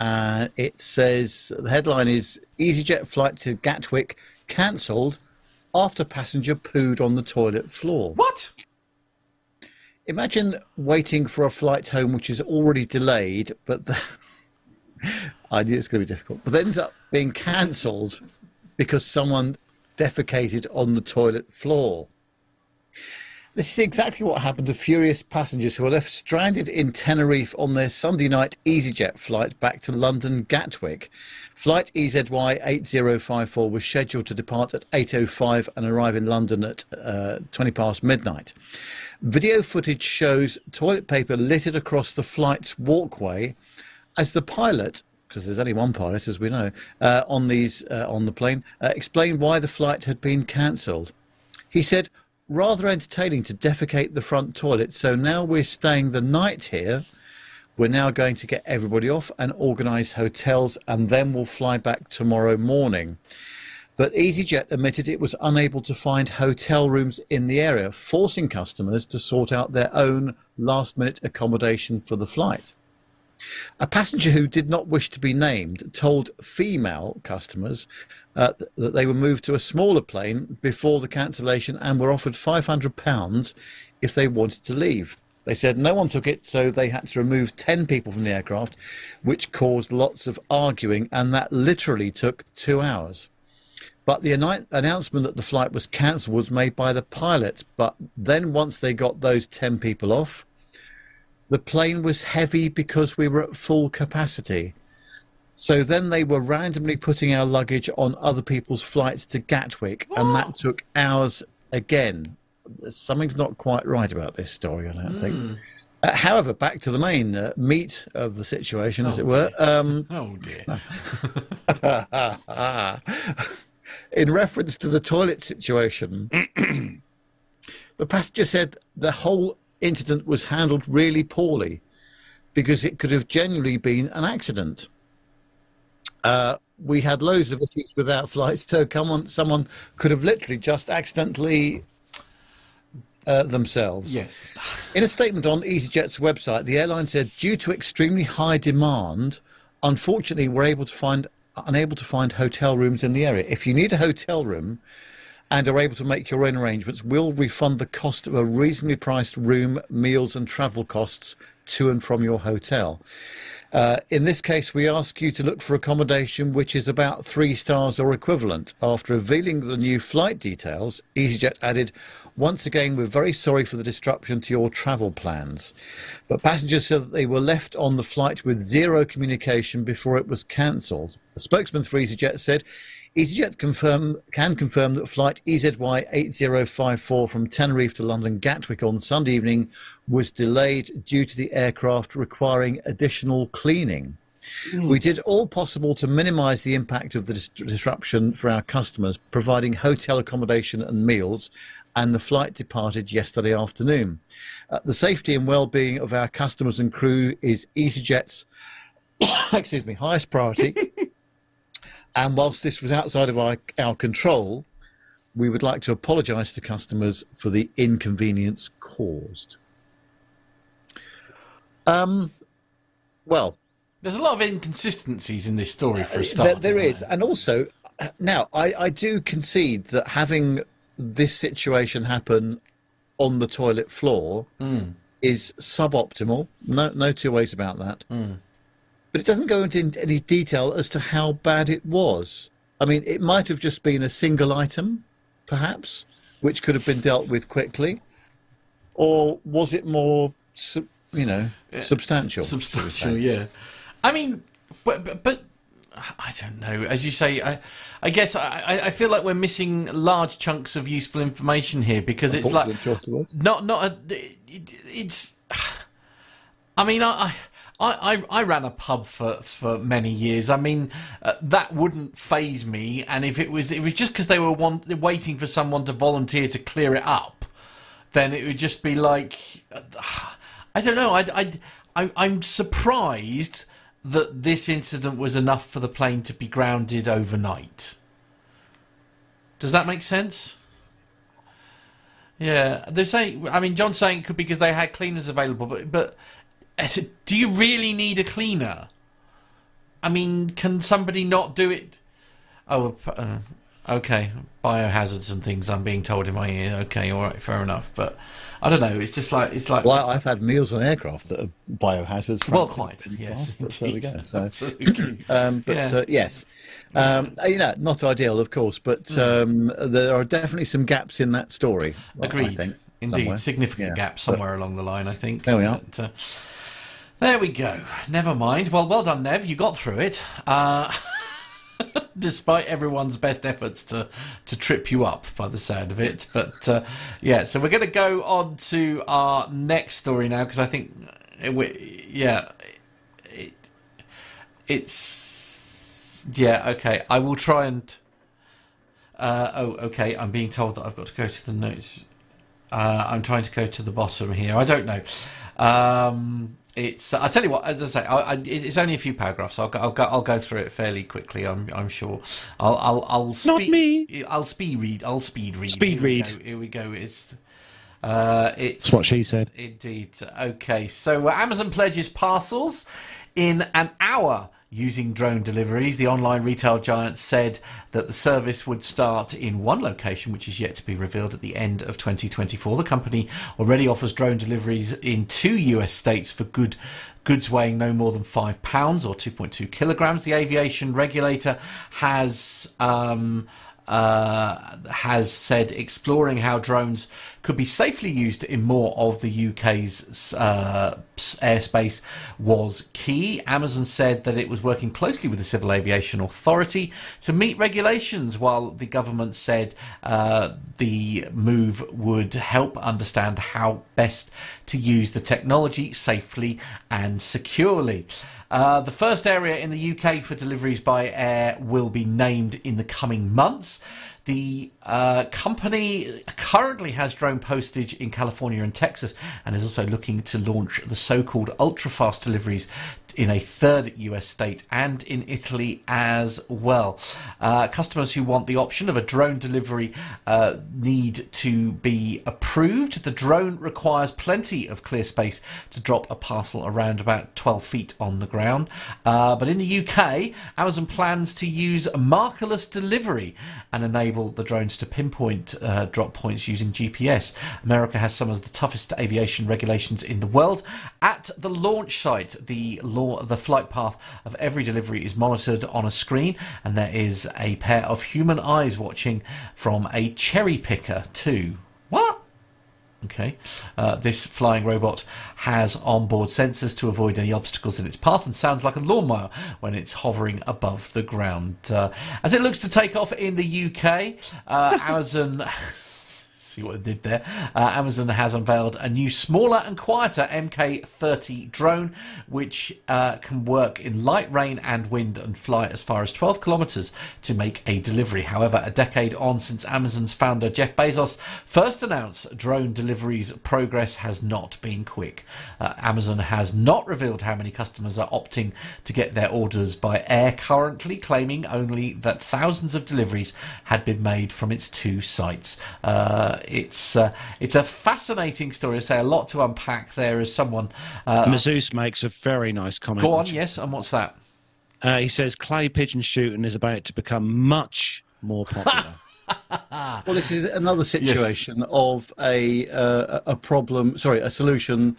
C: and uh, it says the headline is EasyJet flight to Gatwick cancelled after passenger pooed on the toilet floor.
B: What?
C: Imagine waiting for a flight home which is already delayed, but the... I knew it's going to be difficult, but it ends up being cancelled because someone defecated on the toilet floor. This is exactly what happened to furious passengers who were left stranded in Tenerife on their Sunday night EasyJet flight back to London Gatwick. Flight EZY 8054 was scheduled to depart at 8.05 and arrive in London at uh, 20 past midnight. Video footage shows toilet paper littered across the flight's walkway as the pilot, because there's only one pilot, as we know, uh, on these uh, on the plane, uh, explained why the flight had been cancelled. He said, "Rather entertaining to defecate the front toilet, so now we're staying the night here. We're now going to get everybody off and organise hotels, and then we'll fly back tomorrow morning." But EasyJet admitted it was unable to find hotel rooms in the area, forcing customers to sort out their own last minute accommodation for the flight. A passenger who did not wish to be named told female customers uh, that they were moved to a smaller plane before the cancellation and were offered £500 if they wanted to leave. They said no one took it, so they had to remove 10 people from the aircraft, which caused lots of arguing, and that literally took two hours. But the annou- announcement that the flight was cancelled was made by the pilot. But then, once they got those 10 people off, the plane was heavy because we were at full capacity. So then they were randomly putting our luggage on other people's flights to Gatwick, and that took hours again. Something's not quite right about this story, I don't think. Uh, however, back to the main uh, meat of the situation, as it were. Um,
B: Oh dear.
C: in reference to the toilet situation, the passenger said the whole incident was handled really poorly because it could have genuinely been an accident. Uh, we had loads of issues with our flights, so come on, someone could have literally just accidentally uh, themselves.
B: Yes.
C: In a statement on EasyJet's website, the airline said, due to extremely high demand, unfortunately, we're able to find unable to find hotel rooms in the area. If you need a hotel room and are able to make your own arrangements, we'll refund the cost of a reasonably priced room, meals, and travel costs to and from your hotel. Uh, in this case, we ask you to look for accommodation which is about three stars or equivalent. After revealing the new flight details, EasyJet added, Once again, we're very sorry for the disruption to your travel plans. But passengers said that they were left on the flight with zero communication before it was cancelled. A spokesman for EasyJet said, EasyJet confirm, can confirm that flight EZY 8054 from Tenerife to London Gatwick on Sunday evening was delayed due to the aircraft requiring additional cleaning. We did all possible to minimise the impact of the dis- disruption for our customers, providing hotel accommodation and meals, and the flight departed yesterday afternoon. Uh, the safety and well-being of our customers and crew is EasyJet's excuse me highest priority. And whilst this was outside of our, our control, we would like to apologise to customers for the inconvenience caused. Um, well,
B: There's a lot of inconsistencies in this story for a
C: there,
B: start.
C: there
B: isn't
C: is, and also uh, now I, I do concede that having this situation happen on the toilet floor is suboptimal. No, no two ways about that. But it doesn't go into any detail as to how bad it was. I mean, it might have just been a single item, perhaps, which could have been dealt with quickly, or was it more, you know, substantial?
B: substantial. Yeah, I mean, but, but but I don't know. As you say, I I guess I I- I feel like we're missing large chunks of useful information here because it's like not not a, it, it's. I mean, I. I, I, I ran a pub for, for many years. I mean, uh, that wouldn't phase me. And if it was, it was just because they were waiting for someone to volunteer to clear it up, then it would just be like, I don't know. I, I, I, I'm surprised that this incident was enough for the plane to be grounded overnight. Does that make sense? Yeah, they're saying. I mean, John's saying it could be because they had cleaners available, but but do you really need a cleaner? I mean, can somebody not do it? Oh, uh, okay, biohazards and things. I'm being told in my ear. Okay, all right, fair enough. But I don't know. It's just like it's like.
C: Well, I've had meals on aircraft that are biohazards.
B: Well, quite, yes,
C: but there we go. So,
B: Absolutely.
C: um, but
B: Yeah.
C: uh, yes, um, uh, you know, not ideal, of course, but
B: Hmm.
C: um, there are definitely some gaps in that story. I
B: Agreed.
C: think,
B: Indeed,
C: somewhere.
B: significant
C: Yeah.
B: gap somewhere along the line. I think.
C: There we are.
B: But, uh, there we go. Never mind. Well, well done, Nev. You got through it. Uh, despite everyone's best efforts to to trip you up by the sound of it. But uh, yeah, so we're going to go on to our next story now because I think it, we, yeah, it, it's yeah okay. I will try and. Uh, oh, okay. I'm being told that I've got to go to the notes. Uh, I'm trying to go to the bottom here. I don't know. Um, it's. I tell you what. As I say, I, I, it's only a few paragraphs. I'll go. I'll go. I'll go through it fairly quickly. I'm. I'm sure. I'll. I'll. I'll speed,
A: me.
B: I'll speed read. I'll speed read.
A: Speed
B: Here
A: read.
B: go, Here we go. It's. Uh, it's
A: That's what she said.
B: Indeed. Okay. So uh, Amazon pledges parcels in an hour using drone deliveries. The online retail giant said that the service would start in one location, which is yet to be revealed at the end of 2024. The company already offers drone deliveries in two US states for good goods weighing no more than five pounds or 2.2 kilograms. The aviation regulator has. Um, uh, has said exploring how drones could be safely used in more of the UK's uh, airspace was key. Amazon said that it was working closely with the Civil Aviation Authority to meet regulations, while the government said uh, the move would help understand how best to use the technology safely and securely. Uh, the first area in the UK for deliveries by air will be named in the coming months. The uh, company currently has drone postage in California and Texas and is also looking to launch the so called ultra fast deliveries in a third US state and in Italy as well. Uh, customers who want the option of a drone delivery uh, need to be approved. The drone requires plenty of clear space to drop a parcel around about 12 feet on the ground. Uh, but in the UK, Amazon plans to use markerless delivery and enable the drones to pinpoint uh, drop points using GPS. America has some of the toughest aviation regulations in the world. At the launch site, the launch the flight path of every delivery is monitored on a screen, and there is a pair of human eyes watching from a cherry picker too. What? Okay. Uh, this flying robot has onboard sensors to avoid any obstacles in its path and sounds like a lawnmower when it's hovering above the ground. Uh, as it looks to take off in the UK, uh, Amazon. See what it did there. Uh, Amazon has unveiled a new, smaller and quieter MK30 drone, which uh, can work in light rain and wind and fly as far as 12 kilometers to make a delivery. However, a decade on since Amazon's founder Jeff Bezos first announced drone deliveries, progress has not been quick. Uh, Amazon has not revealed how many customers are opting to get their orders by air currently, claiming only that thousands of deliveries had been made from its two sites. Uh, it's uh, it's a fascinating story. I say a lot to unpack there. As someone, uh,
A: Mazouz makes a very nice comment.
B: go on, yes, and what's that?
A: Uh, he says clay pigeon shooting is about to become much more popular.
C: Well, this is another situation of a uh, a problem. Sorry, a solution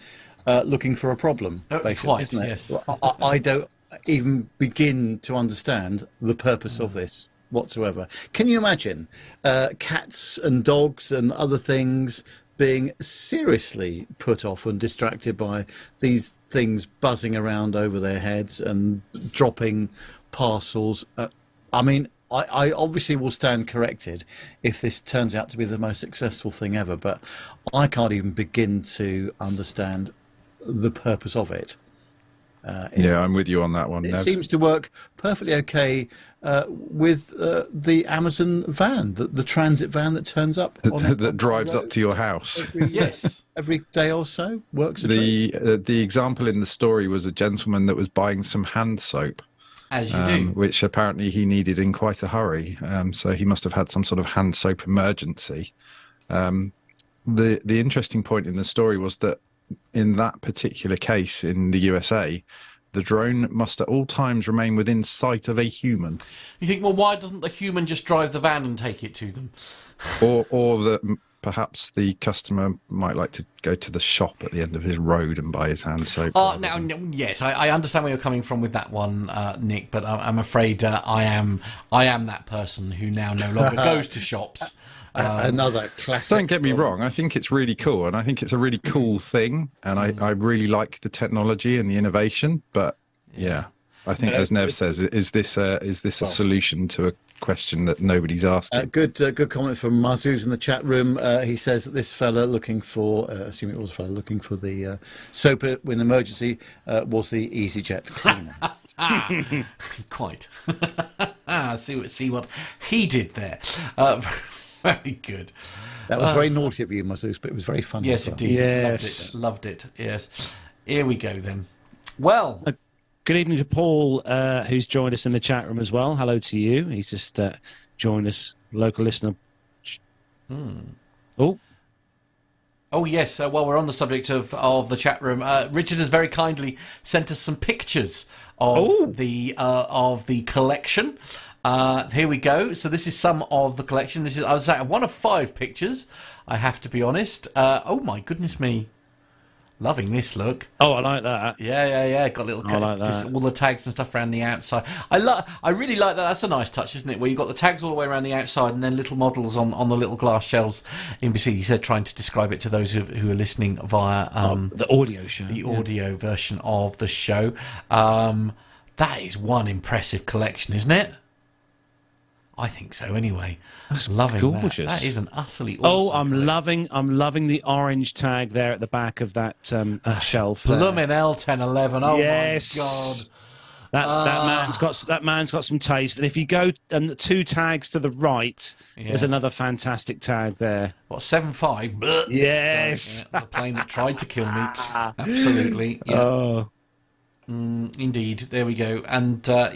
C: uh, looking for a problem.
B: Uh,
C: basically,
B: quite,
C: isn't it?
B: yes.
C: I, I don't even begin to understand the purpose of this whatsoever. Can you imagine uh, cats and dogs and other things being seriously put off and distracted by these things buzzing around over their heads and dropping parcels? Uh, I mean, I, I obviously will stand corrected if this turns out to be the most successful thing ever, but I can't even begin to understand the purpose of it.
D: Yeah, I'm with you on that one.
C: It
D: Nev.
C: seems to work perfectly okay uh, with uh, the Amazon van, the, the transit van that turns up on
D: that, that drives up to your house.
B: Yes.
C: every day or so. Works a.
D: The uh, the example in the story was a gentleman that was buying some hand soap,
B: As you
D: um,
B: do.
D: which apparently he needed in quite a hurry. Um, so he must have had some sort of hand soap emergency. Um, the the interesting point in the story was that in that particular case in the USA, the drone must at all times remain within sight of a human,
B: You think, well, why doesn't the human just drive the van and take it to them?
D: or or that perhaps the customer might like to go to the shop at the end of his road and buy his hand soap.
B: Oh, now, no, yes, I, I understand where you're coming from with that one, uh, Nick. But I, I'm afraid uh, I am I am that person who now no longer goes to shops.
C: A- Another classic.
D: Don't get me wrong. I think it's really cool, and I think it's a really cool thing, and I, I really like the technology and the innovation. But yeah, I think,
C: Yeah,
D: as Nev says, is this a, is this a solution to a question that nobody's asking?
C: Uh, good, uh, good comment from Mazouz in the chat room. Uh, he says that this fella looking for, uh, assuming it was a fella looking for the uh, soap in emergency, uh, was the EasyJet cleaner.
B: Quite. see what see what he did there. Uh, very good.
C: That was very naughty of you, Mazouz, but it was very funny.
B: Yes,
C: as well.
B: indeed.
A: Yes.
B: Loved it. Loved it. Yes. Here we go then. Well,
A: Good evening to Paul, uh, who's joined us in the chat room as well. Hello to you. He's just uh, joined us, local listener. Oh,
B: Oh yes. Uh, while we're on the subject of, of the chat room, uh, Richard has very kindly sent us some pictures of
A: Oh.
B: the uh, of the collection. Uh, here we go. So this is some of the collection. This is I was at one of five pictures. I have to be honest. Uh, oh my goodness me, loving this look.
A: oh, I like that.
B: Yeah, yeah, yeah. Got little
A: I like
B: just all the tags and stuff around the outside. I like. I really like that. That's a nice touch, isn't it? Where you have got the tags all the way around the outside, and then little models on, on the little glass shelves in between. He said, trying to describe it to those who, who are listening via um,
A: the audio show.
B: the
A: yeah.
B: audio version of the show. Um, that is one impressive collection, isn't it? I think so. Anyway,
A: That's
B: loving that.
A: gorgeous.
B: That is an utterly
A: Oh, I'm
B: collection.
A: loving, I'm loving the orange tag there at the back of that um, that shelf.
B: Blooming L1011. Oh
A: yes.
B: my god.
A: That
B: Ah.
A: that man's got that man's got some taste. And if you go and the two tags to the right,
B: Yes.
A: there's another fantastic tag there.
B: What seven five?
A: Yes.
B: Sorry, yeah, the plane that tried to kill me. Absolutely. Yeah.
A: Oh,
B: Indeed. There we go. And uh.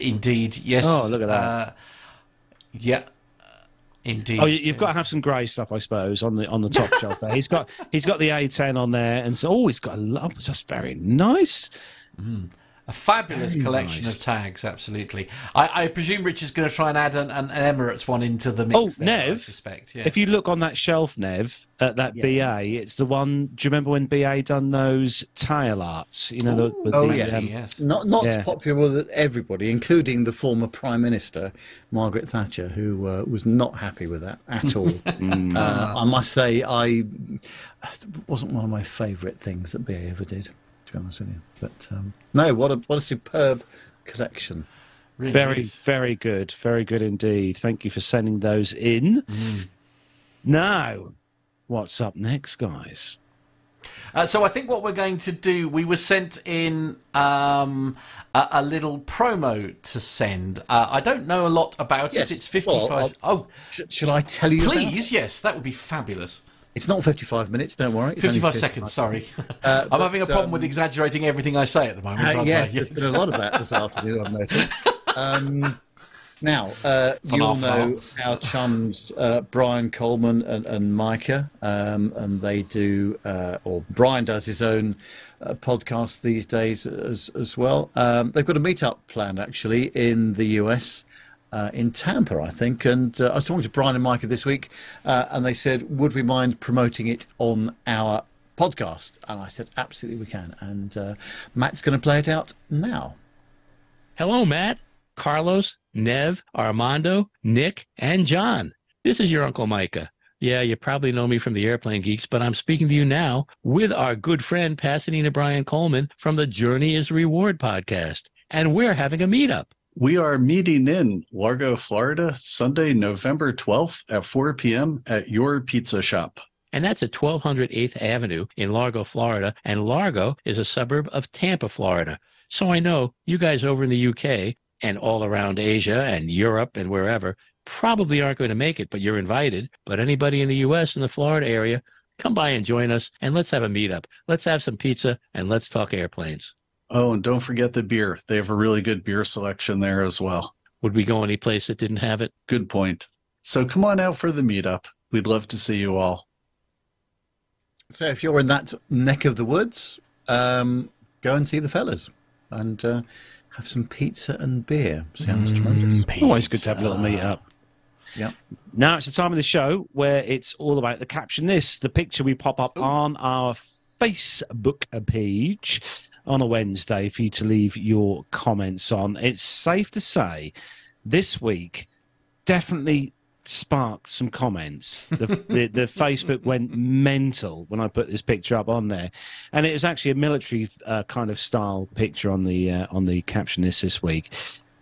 B: Indeed, yes.
A: Oh, look at that.
B: Uh, yeah. Indeed.
A: oh, you- you've got to have some grey stuff, I suppose, on the on the top shelf there. He's got he's got the A10 on there, and so oh, he's got a lot. That's very nice.
B: A fabulous
A: Very
B: collection
A: nice.
B: of tags, absolutely. I, I presume Rich is going to try and add an, an, an Emirates one into the mix.
A: Oh,
B: there, I
A: Nev,
B: suspect. Yeah.
A: If you look on that shelf, Nev, at that BA, it's the one. Do you remember when BA done those tail arts? You know, the, with
C: Oh
A: the,
C: yes,
A: um,
B: yes.
C: not not
A: Yeah.
C: popular with everybody, including the former Prime Minister Margaret Thatcher, who uh, was not happy with that at all. uh, I must say, I it wasn't one of my favourite things that BA ever did. To be honest with you, but um, no, what a what a superb collection.
B: Really
A: Very,
B: is.
A: very good. Very good indeed. Thank you for sending those in. Now, what's up next, guys?
B: Uh, so I think what we're going to do, we were sent in um, a, a little promo to send. Uh, I don't know a lot about
C: Yes,
B: it. It's 55.
C: well,
B: oh,
C: Sh- shall I tell you? about
B: please, yes, that would be fabulous.
C: It's not 55 minutes. Don't worry. It's
B: 55 seconds, sorry.
C: Uh,
B: I'm having a problem
C: um,
B: with exaggerating everything I say at the moment.
C: Uh, yes,
B: I?
C: there's been a lot of that this afternoon, I've noticed. Um, now, uh, you all know our chums, uh, Brian Coleman and, and Micah, um, and they do, uh, or Brian does his own uh, podcast these days as, as well. Um, they've got a meetup planned, actually, in the US. Uh, in Tampa, I think, and uh, I was talking to Brian and Micah this week, uh, and they said, "Would we mind promoting it on our podcast?" And I said, "Absolutely, we can." And uh, Matt's going to play it out now.
G: Hello, Matt, Carlos, Nev, Armando, Nick, and John. This is your Uncle Micah. Yeah, you probably know me from the Airplane Geeks, but I'm speaking to you now with our good friend Pasadena Brian Coleman from the Journey is Reward podcast. And we're having a meetup.
H: We are meeting in Largo, Florida, Sunday, November 12th at 4 p.m. at your pizza shop.
G: And that's at 1200 8th Avenue in Largo, Florida. And Largo is a suburb of Tampa, Florida. So I know you guys over in the UK and all around Asia and Europe and wherever probably aren't going to make it, but you're invited. But anybody in the US and the Florida area, come by and join us and let's have a meetup. Let's have some pizza and let's talk airplanes.
H: Oh, and don't forget the beer. They have a really good beer selection there as well.
G: Would we go any place that didn't have it?
H: Good point. So come on out for the meetup. We'd love to see you all.
C: So if you're in that neck of the woods, um, go and see the fellas and uh, have some pizza and beer. Sounds tremendous.
A: Always good to have a little meetup.
C: Yeah.
A: Now it's the time of the show where it's all about the caption this, the picture we pop up on our Facebook page on a Wednesday for you to leave your comments on. It's safe to say this week definitely sparked some comments. The, the, the Facebook went mental when I put this picture up on there, and it was actually a military uh, kind of style picture on the uh, on the caption this this week.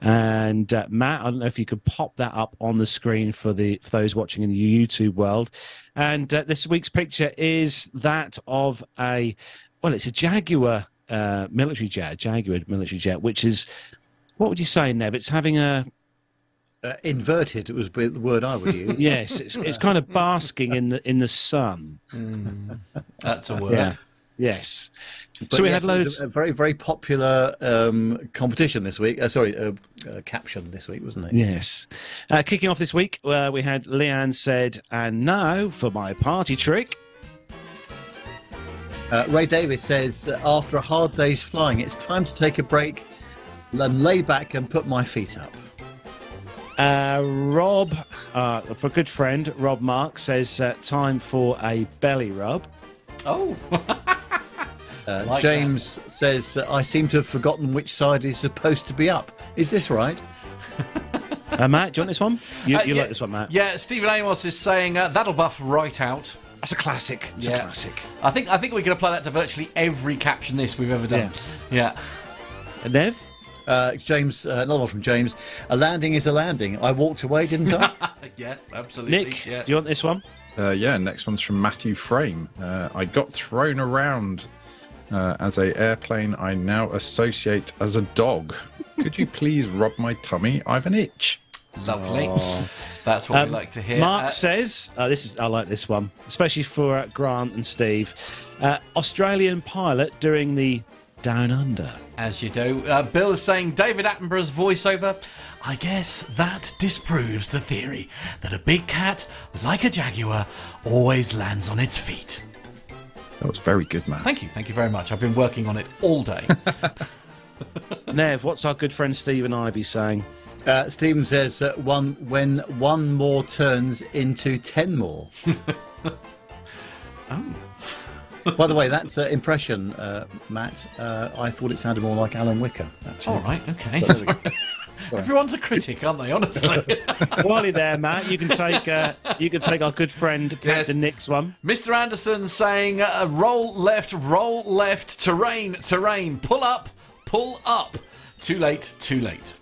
A: And uh, Matt, I don't know if you could pop that up on the screen for the for those watching in the YouTube world. And uh, this week's picture is that of a well, it's a Jaguar uh, military jet, Jaguar military jet, which is what would you say, Nev? It's having a
C: Uh, inverted it was the word I would use.
A: yes, it's it's kind of basking in the in the sun.
B: That's a word.
A: Yeah. Yes.
C: But
A: so we
C: yes,
A: had loads.
C: A, a very, very popular um, competition this week. Uh, sorry, uh, uh, caption this week, wasn't it?
A: Yes. Uh, kicking off this week, uh, we had Leanne said, and now for my party trick.
C: Uh, Ray Davis says, uh, after a hard day's flying, it's time to take a break, then lay back and put my feet up.
A: Uh, Rob, uh, for a good friend, Rob Mark says, uh, time for a belly rub.
B: Oh,
C: Uh,
B: Like
C: James says, uh, I seem to have forgotten which side is supposed to be up. Is this right?
A: Uh, Matt, do you want this one? You,
B: Uh,
A: you
B: yeah,
A: like this one, Matt?
B: Yeah, Stephen Amos is saying uh, that'll buff right out.
A: That's a classic. It's a classic.
B: I think I think we can apply that to virtually every caption this we've ever done. Yeah.
A: And Nev?
C: Uh, James, uh, another one from James. A landing is a landing. I walked away, didn't I?
B: Yeah, absolutely.
A: Nick,
B: yeah.
A: do you want this one?
D: Uh, yeah, next one's from Matthew Frame. Uh, I got thrown around uh, as a airplane I now associate as a dog. Could you please rub my tummy? I've an itch.
B: Lovely. That's what
A: Um,
B: we like to hear.
A: Mark
B: Uh,
A: says, uh, "This is I like this one, especially for uh, Grant and Steve. Uh, Australian pilot doing the Down Under.
B: As you do. Uh, Bill is saying David Attenborough's voiceover. I guess that disproves the theory that a big cat, like a jaguar, always lands on its feet.
D: That was very good, man.
B: Thank you, thank you very much. I've been working on it all day.
A: Nev, what's our good friend Steve and I be saying?
C: Uh, Stephen says uh, one when one more turns into ten more. oh. By the way, that's uh, impression, uh, Matt. Uh, I thought it sounded more like Alan Whicker. Actually.
B: All right, okay.
C: But there we go.
B: Sorry. Everyone's a critic, aren't they? Honestly.
A: While you're there, Matt, you can take uh, you can take our good friend Captain
B: Yes.
A: Nick's one.
B: Mr. Anderson saying, uh, roll left, roll left, terrain, terrain, pull up, pull up. Too late, too late.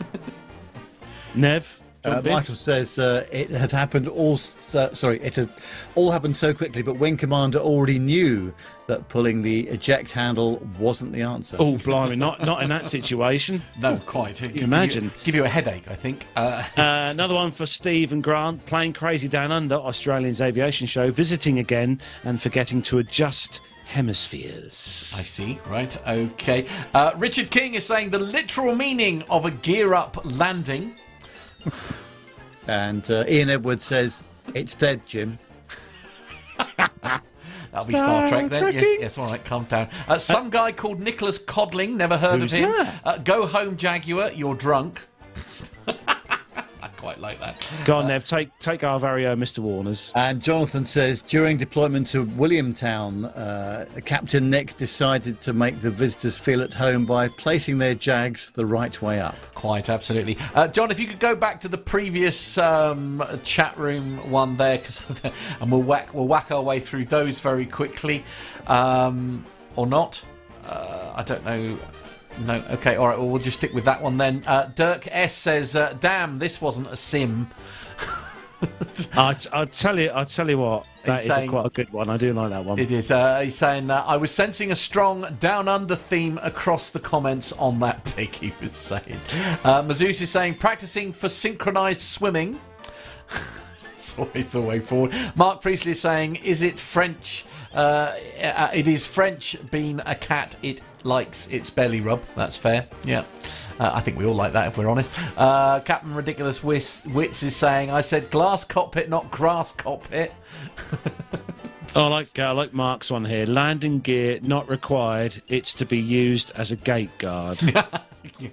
A: Nev,
C: Uh, Michael says uh, it had happened all. Uh, sorry, it had all happened so quickly, but Wing Commander already knew that pulling the eject handle wasn't the answer.
A: Oh, blimey, not not in that situation.
B: No, quite. Give you-
A: imagine?
B: Give you a headache, I think. Uh,
A: Uh, another one for Steve and Grant, playing Crazy Down Under, Australian's aviation show, visiting again and forgetting to adjust hemispheres.
B: I see. Right. Okay. Uh, Richard King is saying the literal meaning of a gear up landing.
C: And uh, Ian Edwards says it's dead, Jim.
B: That'll be Star Trek then. Yes,
A: Trekking.
B: yes, all right, calm down. Uh, some guy called Nicholas Codling, never heard
A: Who's
B: of him. Uh, Go home, Jaguar, you're drunk. I quite like that.
A: Go on, Nev, take take our very own Mr. Warner's.
C: And Jonathan says during deployment to Williamtown, uh, Captain Nick decided to make the visitors feel at home by placing their Jags the right way up.
B: Quite absolutely. Uh, John, if you could go back to the previous um, chat room one there, 'cause- and we'll whack, we'll whack our way through those very quickly. Um, or not. Uh, I don't know. No, okay, all right. Well, we'll just stick with that one then. Uh, Dirk S says, uh, "Damn, this wasn't a sim."
A: I, I'll tell you, I'll tell you what, that is a quite a good one. I do like that one.
B: It is. Uh, he's saying, uh, "I was sensing a strong down under theme across the comments on that pic." He was saying. Uh, Mazouz is saying, "Practicing for synchronized swimming." it's always the way forward. Mark Priestley is saying, "Is it French? Uh, uh, it is French. Being a cat, it likes its belly rub. That's fair. Yeah." Uh, I think we all like that if we're honest. Uh, Captain Ridiculous Wits, Wits is saying, I said glass cockpit, not grass cockpit.
A: Oh, I like I like Mark's one here. Landing gear not required. It's to be used as a gate guard. well,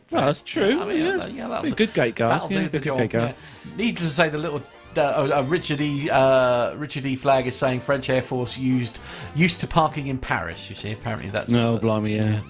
A: that's true.
B: I mean,
A: yeah,
B: uh, yeah, that'll
A: be a good gate guard.
B: That'll
A: yeah,
B: do the job.
A: gate guard.
B: yeah. Needless to say, the little uh, uh, Richard E. Uh, Richard E. Flag is saying French Air Force used used to parking in Paris. You see, apparently that's
A: No, blimey, yeah.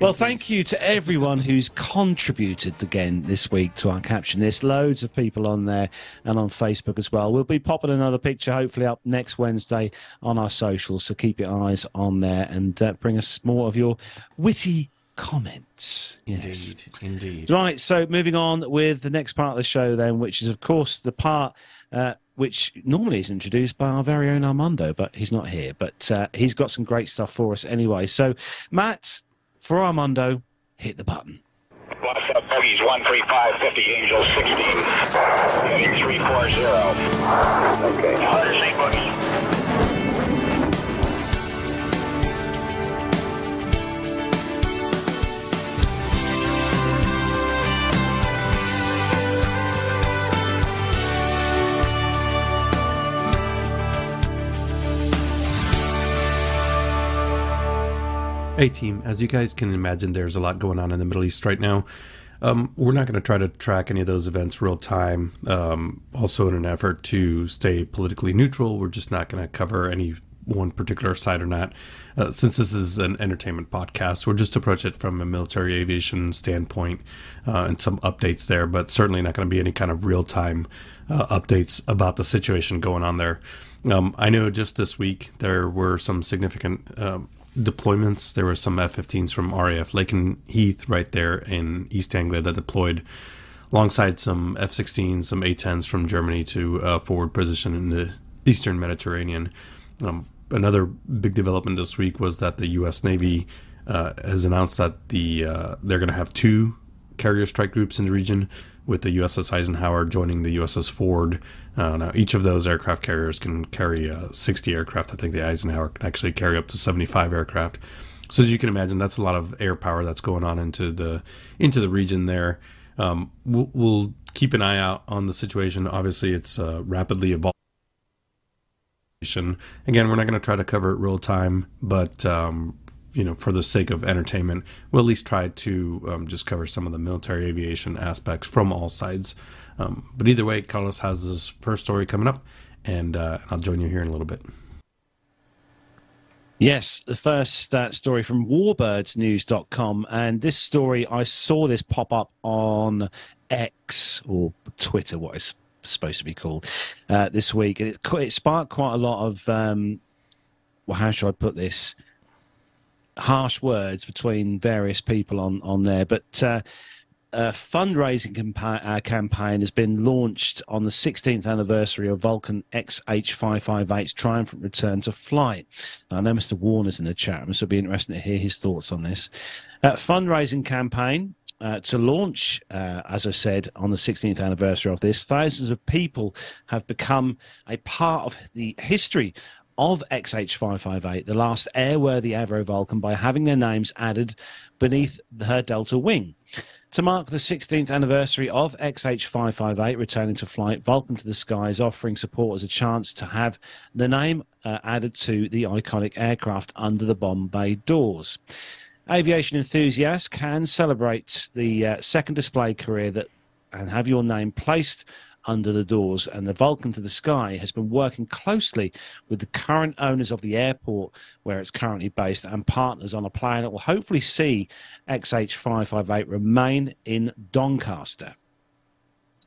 A: Well, thank you to everyone who's contributed again this week to our caption. There's loads of people on there and on Facebook as well. We'll be popping another picture hopefully up next Wednesday on our socials, so keep your eyes on there and uh, bring us more of your witty comments. Yes.
B: Indeed, indeed.
A: Right, so moving on with the next part of the show, then, which is, of course, the part uh, which normally is introduced by our very own Armando, but he's not here. But uh, he's got some great stuff for us anyway. So, Matt, for Armando, hit the button.
I: What's up, bogeys? 135, 50, Angel 16. Heading 340. Okay. 100 St. Boogie.
J: Hey, team. As you guys can imagine, there's a lot going on in the Middle East right now. Um, we're not going to try to track any of those events real time. Um, also, in an effort to stay politically neutral, we're just not going to cover any one particular side or not. Uh, since this is an entertainment podcast, we'll just approach it from a military aviation standpoint uh, and some updates there, but certainly not going to be any kind of real time uh, updates about the situation going on there. Um, I know just this week there were some significant um, deployments. There were some F-15s from RAF Lakenheath right there in East Anglia that deployed alongside some F-16s, some A-10s from Germany to uh, forward position in the Eastern Mediterranean. Um, another big development this week was that the U.S. Navy uh, has announced that the uh, they're going to have two carrier strike groups in the region, with the USS Eisenhower joining the USS Ford. Uh, now, each of those aircraft carriers can carry uh, 60 aircraft. I think the Eisenhower can actually carry up to 75 aircraft. So as you can imagine, that's a lot of air power that's going on into the into the region there. Um, we'll, we'll keep an eye out on the situation. Obviously, it's uh, rapidly evolving. Again, we're not going to try to cover it real time, but um, you know, for the sake of entertainment, we'll at least try to um, just cover some of the military aviation aspects from all sides. Um, but either way, Carlos has his first story coming up, and uh, I'll join you here in a little bit.
A: Yes, the first uh, story from warbirdsnews.com. And this story, I saw this pop up on X or Twitter, what it's supposed to be called, uh, this week. And it, it sparked quite a lot of, um, well, how should I put this? Harsh words between various people on, on there. But uh, a fundraising campa- uh, campaign has been launched on the 16th anniversary of Vulcan XH558's triumphant return to flight. I know Mr. Warner's in the chat room, so it'll be interesting to hear his thoughts on this. Uh, fundraising campaign uh, to launch, uh, as I said, on the 16th anniversary of this. Thousands of people have become a part of the history of XH558, the last airworthy Avro Vulcan, by having their names added beneath her Delta wing. To mark the 16th anniversary of XH558 returning to flight, Vulcan to the Sky is offering supporters a chance to have the name uh, added to the iconic aircraft under the bomb bay doors. Aviation enthusiasts can celebrate the uh, second display career that and have your name placed under the doors. And the Vulcan to the Sky has been working closely with the current owners of the airport where it's currently based and partners on a plan that will hopefully see XH558 remain in Doncaster.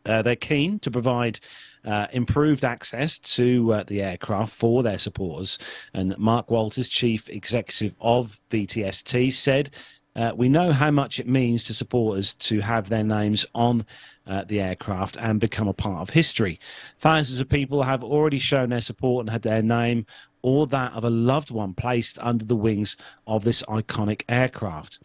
A: Uh, they're keen to provide uh, improved access to uh, the aircraft for their supporters. And Mark Walters, chief executive of VTST, said, uh, We know how much it means to supporters to have their names on uh, the aircraft and become a part of history. Thousands of people have already shown their support and had their name or that of a loved one placed under the wings of this iconic aircraft.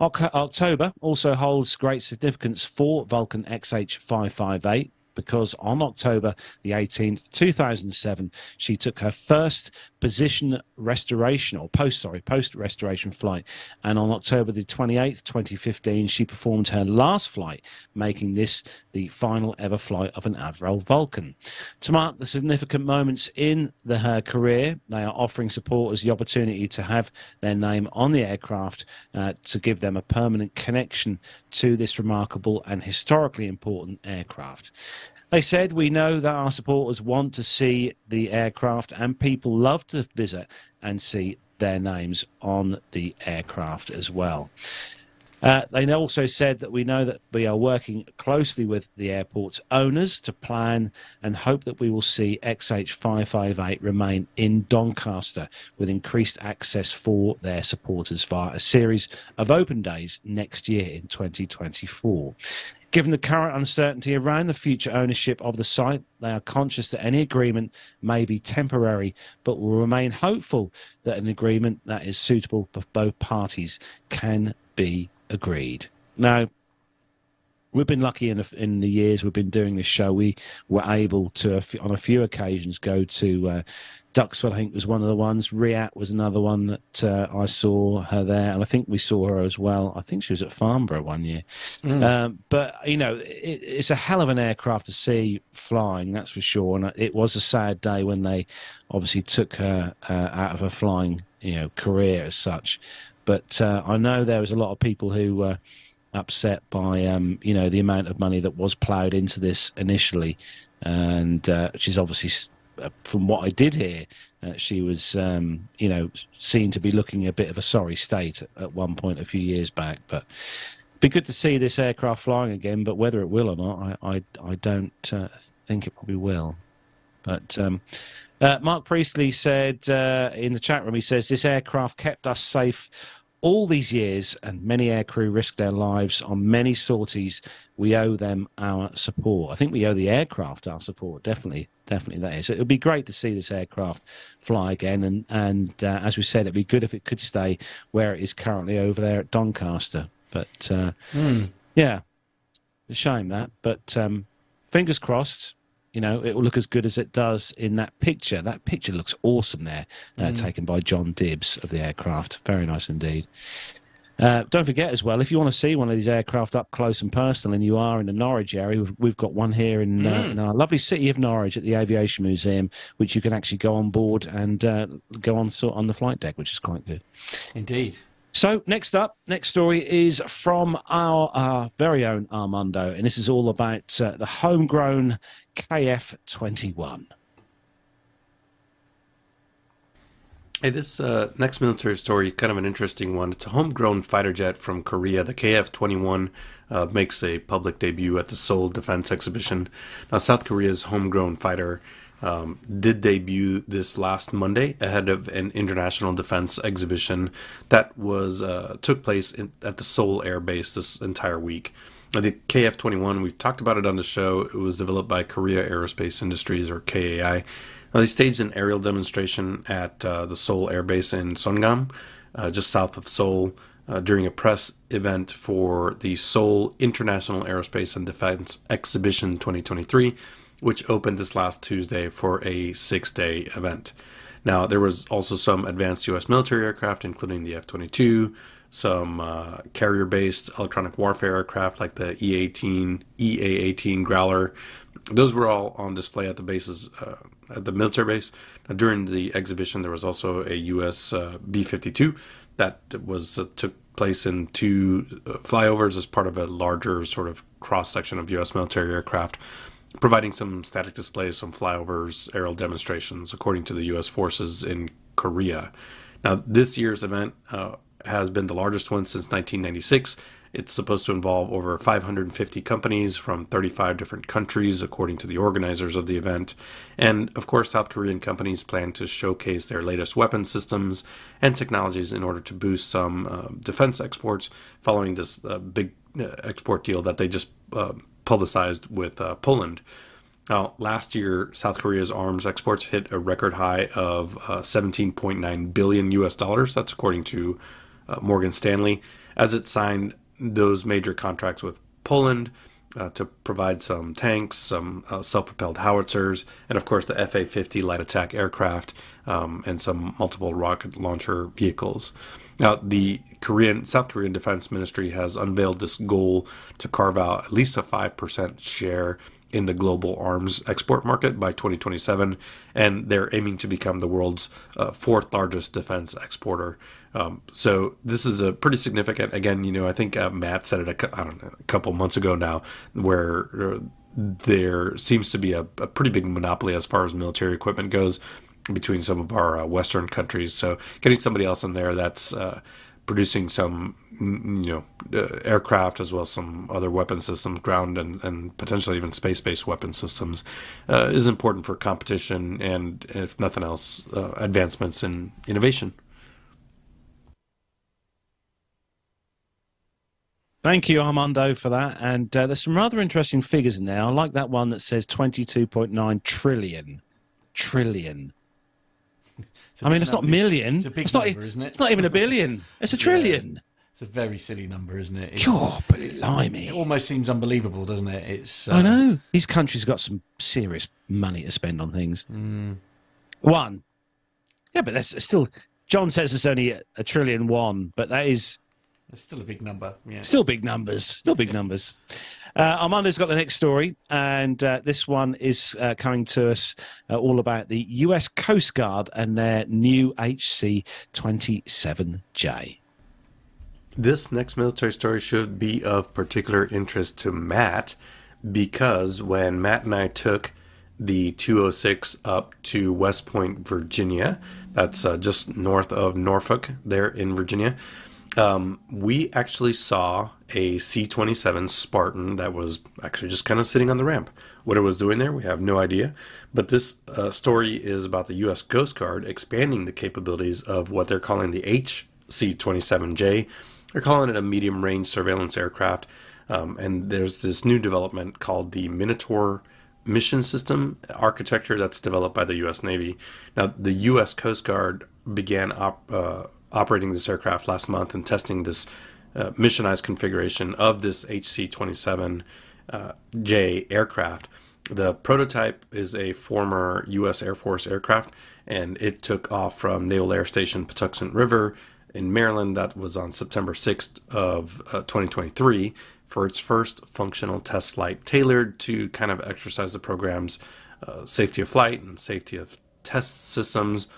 A: October also holds great significance for Vulcan XH558 because on October the 18th, 2007, she took her first position restoration or post sorry post restoration flight. And on October the 28th 2015 she performed her last flight making this the final ever flight of an Avro Vulcan. To mark the significant moments in the, her career they are offering supporters the opportunity to have their name on the aircraft uh, to give them a permanent connection to this remarkable and historically important aircraft they said, We know that our supporters want to see the aircraft, and people love to visit and see their names on the aircraft as well. Uh, they also said that we know that we are working closely with the airport's owners to plan and hope that we will see XH558 remain in Doncaster with increased access for their supporters via a series of open days next year in 2024. Given the current uncertainty around the future ownership of the site, they are conscious that any agreement may be temporary, but will remain hopeful that an agreement that is suitable for both parties can be agreed. Now, we've been lucky in the, in the years we've been doing this show. We were able to, on a few occasions, go to uh, Duxford. I think was one of the ones. RIAT was another one that uh, I saw her there, and I think we saw her as well. I think she was at Farnborough one year. Mm. Um, but you know, it, it's a hell of an aircraft to see flying, that's for sure. And it was a sad day when they obviously took her uh, out of her flying, you know, career as such. But uh, I know there was a lot of people who were upset by um, you know the amount of money that was ploughed into this initially, and uh, she's obviously, uh, from what I did hear, uh, she was um, you know seen to be looking a bit of a sorry state at one point a few years back. But be good to see this aircraft flying again. But whether it will or not, I I, I don't uh, think it probably will. But um, uh, Mark Priestley said uh, in the chat room, he says, This aircraft kept us safe all these years, and many aircrew risked their lives on many sorties. We owe them our support. I think we owe the aircraft our support. Definitely, definitely that is. It would be great to see this aircraft fly again, and and uh, as we said, it'd be good if it could stay where it is currently over there at Doncaster. But uh, mm. yeah, a shame that. But um, fingers crossed you know, it will look as good as it does in that picture. That picture looks awesome there, uh, mm. taken by John Dibbs of the aircraft. Very nice indeed. Uh, don't forget as well, if you want to see one of these aircraft up close and personal, and you are in the Norwich area, we've, we've got one here in, uh,
B: Mm.
A: in our lovely city of Norwich at the Aviation Museum, which you can actually go on board and uh, go on so- on the flight deck, which is quite good.
B: Indeed.
A: So next up, next story is from our, our very own Armando, and this is all about uh, the homegrown KF-21.
J: Hey, this uh, next military story is kind of an interesting one. It's a homegrown fighter jet from Korea. The KF 21 uh, makes a public debut at the Seoul Defense Exhibition. Now, South Korea's homegrown fighter um, did debut this last Monday ahead of an international defense exhibition that was uh, took place in, at the Seoul Air Base this entire week. The KF 21, we've talked about it on the show. It was developed by Korea Aerospace Industries or KAI. Now, they staged an aerial demonstration at uh, the Seoul Air Base in Seongnam, uh, just south of Seoul, uh, during a press event for the Seoul International Aerospace and Defense Exhibition 2023, which opened this last Tuesday for a six day event. Now, there was also some advanced U.S. military aircraft, including the F 22, some uh, carrier based electronic warfare aircraft like the E 18, EA 18 Growler. Those were all on display at the bases, uh, at the military base. Now, during the exhibition, there was also a U.S. Uh, B 52 that was uh, took place in two uh, flyovers as part of a larger sort of cross section of U.S. military aircraft providing some static displays, some flyovers, aerial demonstrations, according to the U.S. forces in Korea. Now, this year's event uh, has been the largest one since 1996. It's supposed to involve over 550 companies from 35 different countries, according to the organizers of the event. And of course, South Korean companies plan to showcase their latest weapon systems and technologies in order to boost some uh, defense exports following this uh, big uh, export deal that they just uh, publicized with uh, Poland. Now, last year, South Korea's arms exports hit a record high of uh, 17.9 billion US dollars. That's according to uh, Morgan Stanley, as it signed those major contracts with Poland uh, to provide some tanks, some uh, self-propelled howitzers, and of course the FA-50 light attack aircraft um, and some multiple rocket launcher vehicles. Now, the Korean South Korean Defense Ministry has unveiled this goal to carve out at least a five percent share in the global arms export market by 2027, and they're aiming to become the world's uh, fourth largest defense exporter. Um, so this is a pretty significant. Again, you know, I think uh, Matt said it a, I don't know, a couple months ago now, where uh, there seems to be a, a pretty big monopoly as far as military equipment goes between some of our uh, Western countries. So getting somebody else in there that's uh, producing some, you know, uh, aircraft as well as some other weapon systems, ground and, and potentially even space-based weapon systems, uh, is important for competition and, if nothing else, uh, advancements in innovation.
A: Thank you, Armando, for that. And uh, there's some rather interesting figures in there. I like that one that says 22.9 trillion. Trillion.
B: It's a
A: I mean, it's not
B: number.
A: million.
B: It's a big
A: not,
B: number, isn't it?
A: It's not even a billion. It's a
B: Yeah.
A: trillion.
B: It's a very silly number, isn't it? It's-
A: God, blimey.
B: It almost seems unbelievable, doesn't it? It's.
A: I
B: uh,
A: know. These countries got some serious money to spend on things.
B: Mm.
A: One. Yeah, but that's still. John says it's only a, a trillion one, but that is
B: It's still a big number. Yeah.
A: Still big numbers. Still big numbers. Uh, Armando's got the next story, and uh, this one is uh, coming to us uh, all about the US Coast Guard and their new HC 27J.
J: This next military story should be of particular interest to Matt because when Matt and I took the 206 up to West Point, Virginia, that's uh, just north of Norfolk, there in Virginia, um, we actually saw a C 27 Spartan that was actually just kind of sitting on the ramp. What it was doing there, we have no idea. But this uh, story is about the U.S. Coast Guard expanding the capabilities of what they're calling the HC 27J. They're calling it a medium range surveillance aircraft. Um, and there's this new development called the Minotaur mission system architecture that's developed by the U.S. Navy. Now, the U.S. Coast Guard began op- uh, operating this aircraft last month and testing this uh, missionized configuration of this HC 27 uh, aircraft. The prototype is a former U.S. Air Force aircraft, and it took off from Naval Air Station Patuxent River in Maryland. That was on September 6th of uh, 2023 for its first functional test flight, tailored to kind of exercise the program's uh, safety of flight and safety of test systems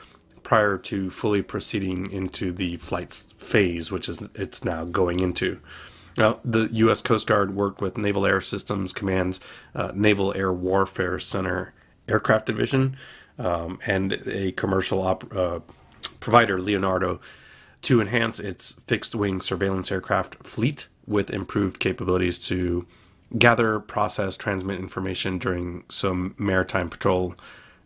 J: prior to fully proceeding into the flight phase, which is it's now going into. Now, the U.S. Coast Guard worked with Naval Air Systems Command's uh, Naval Air Warfare Center Aircraft Division um, and a commercial op- uh, provider, Leonardo, to enhance its fixed wing surveillance aircraft fleet with improved capabilities to gather, process, transmit information during some maritime patrol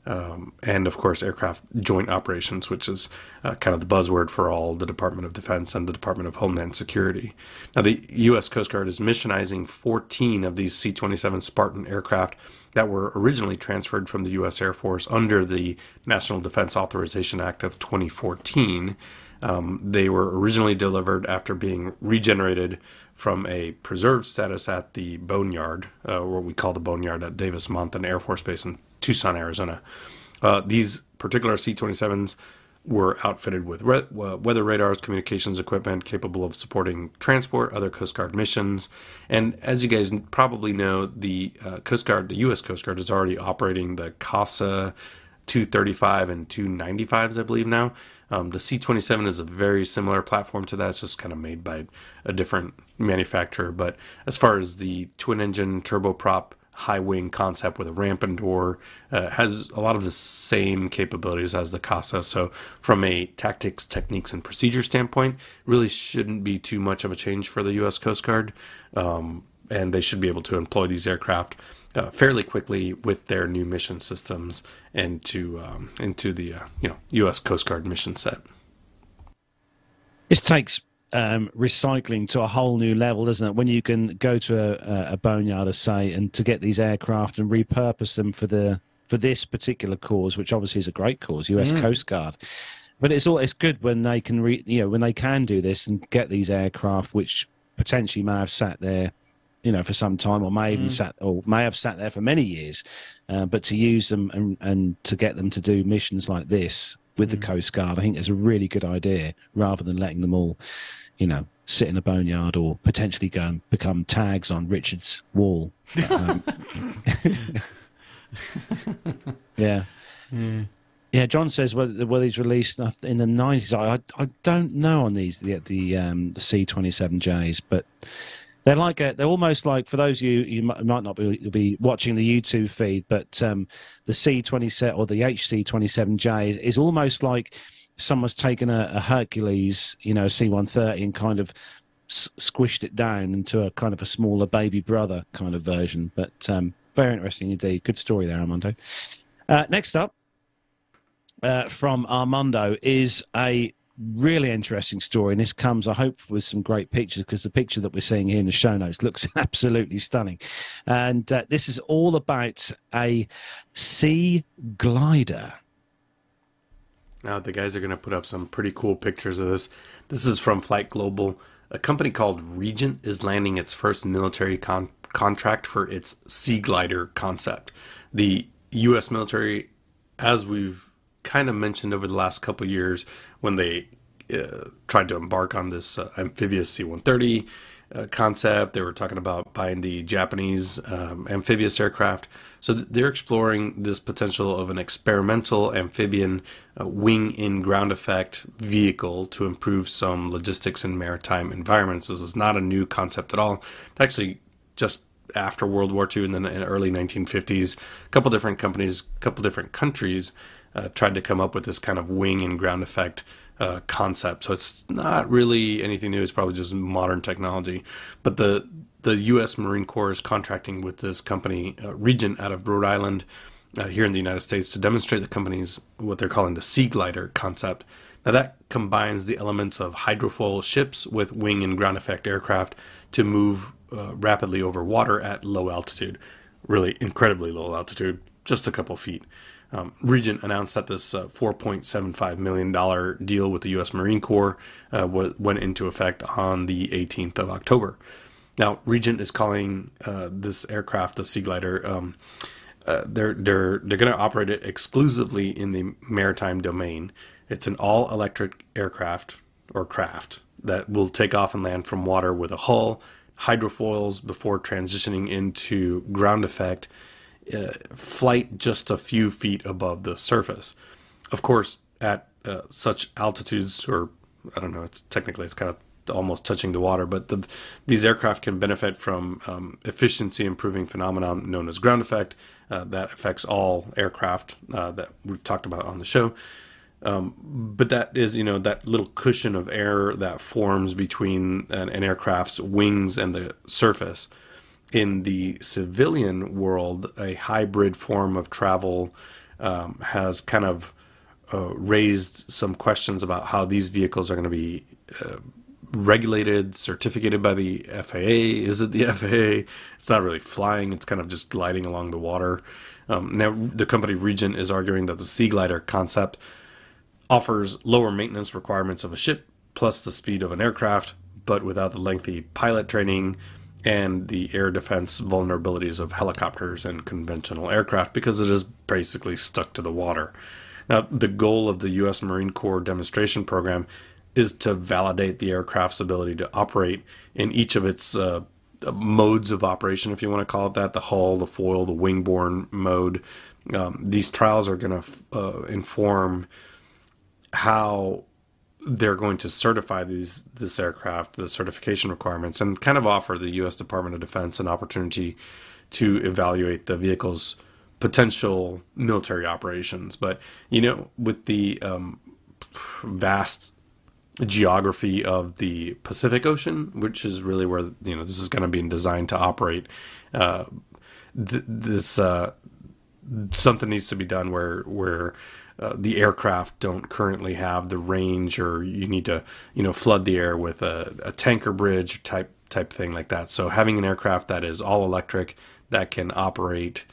J: um, and of course aircraft joint operations, which is uh, kind of the buzzword for all the Department of Defense and the Department of Homeland Security. Now, the U.S. Coast Guard is missionizing 14 of these C 27 Spartan aircraft that were originally transferred from the U.S. Air Force under the National Defense Authorization Act of 2014. Um, they were originally delivered after being regenerated from a preserved status at the Boneyard, uh, what we call the Boneyard at Davis Monthan Air Force Base in Tucson, Arizona. Uh, these particular C 27s were outfitted with re- uh, weather radars, communications equipment capable of supporting transport, other Coast Guard missions. And as you guys probably know, the uh, Coast Guard, the U.S. Coast Guard, is already operating the CASA 235 and 295s, I believe now. Um, the C27 is a very similar platform to that. It's just kind of made by a different manufacturer. But as far as the twin engine turboprop high wing concept with a ramp and door uh, has a lot of the same capabilities as the CASA. So, from a tactics, techniques, and procedure standpoint, really shouldn't be too much of a change for the U.S. Coast Guard. Um, and they should be able to employ these aircraft uh, fairly quickly with their new mission systems into um, into the uh, you know U.S. Coast Guard mission set.
A: This takes um, recycling to a whole new level, doesn't it? When you can go to a, a boneyard, I say, and to get these aircraft and repurpose them for the for this particular cause, which obviously is a great cause, U.S. Mm. Coast Guard. But it's all it's good when they can re, you know when they can do this and get these aircraft, which potentially may have sat there you know, for some time, or may even mm. sat or may have sat there for many years. Uh, but to use them and, and to get them to do missions like this with mm. the Coast Guard, I think is a really good idea, rather than letting them all, you know, sit in a boneyard or potentially go and become tags on Richard's wall. um, yeah. Mm. Yeah, John says whether well, these released in the nineties. I, I don't know on these the the um, the C twenty seven Js, but they're like a, they're almost like for those of you you might not be, be watching the YouTube feed, but um, the C27 or the HC27J is almost like someone's taken a, a Hercules, you know, C130 and kind of s- squished it down into a kind of a smaller baby brother kind of version. But um, very interesting indeed. Good story there, Armando. Uh, next up uh, from Armando is a really interesting story. And this comes, I hope, with some great pictures because the picture that we're seeing here in the show notes looks absolutely stunning. And uh, this is all about a sea glider.
J: Now, the guys are going to put up some pretty cool pictures of this. This is from Flight Global. A company called Regent is landing its first military con- contract for its Sea Glider concept. The U.S. military, as we've kind of mentioned over the last couple years when they uh, tried to embark on this uh, amphibious C-130 uh, concept. They were talking about buying the Japanese um, amphibious aircraft. So they're exploring this potential of an experimental amphibian uh, wing in ground effect vehicle to improve some logistics in maritime environments. This is not a new concept at all. It's actually just after World War II and then in the early 1950s, a couple different companies, a couple different countries uh, tried to come up with this kind of wing and ground effect uh, concept. So it's not really anything new. It's probably just modern technology. But the the U.S. Marine Corps is contracting with this company, uh, Regent, out of Rhode Island, uh, here in the United States, to demonstrate the company's what they're calling the Sea Glider concept. Now that combines the elements of hydrofoil ships with wing and ground effect aircraft to move uh, rapidly over water at low altitude, really incredibly low altitude, just a couple feet. Um, Regent announced that this uh, $4.75 million deal with the U.S. Marine Corps uh, w- went into effect on the 18th of October. Now, Regent is calling uh, this aircraft the Sea Glider. Um, uh, they're they're they're going to operate it exclusively in the maritime domain. It's an all electric aircraft or craft that will take off and land from water with a hull, hydrofoils before transitioning into ground effect uh, flight just a few feet above the surface. Of course, at uh, such altitudes, or I don't know, it's technically it's kind of almost touching the water, but the, these aircraft can benefit from um, efficiency improving phenomenon known as ground effect uh, that affects all aircraft uh, that we've talked about on the show. Um, but that is, you know, that little cushion of air that forms between an, an aircraft's wings and the surface. In the civilian world, a hybrid form of travel um, has kind of uh, raised some questions about how these vehicles are going to be uh, regulated, certificated by the FAA. Is it the FAA? It's not really flying, it's kind of just gliding along the water. Um, now, the company Regent is arguing that the Sea Glider concept offers lower maintenance requirements of a ship plus the speed of an aircraft, but without the lengthy pilot training and the air defense vulnerabilities of helicopters and conventional aircraft because it is basically stuck to the water. Now, the goal of the U.S. Marine Corps demonstration program is to validate the aircraft's ability to operate in each of its uh, modes of operation, if you want to call it that the hull, the foil, the wingborne mode. Um, these trials are going to uh, inform how they're going to certify these this aircraft, the certification requirements, and kind of offer the U.S. Department of Defense an opportunity to evaluate the vehicle's potential military operations. But you know, with the um, vast geography of the Pacific Ocean, which is really where you know this is going to be designed to operate. Uh, th- this uh, something needs to be done where where uh, the aircraft don't currently have the range, or you need to you know flood the air with a, a tanker bridge type type thing like that. So having an aircraft that is all electric that can operate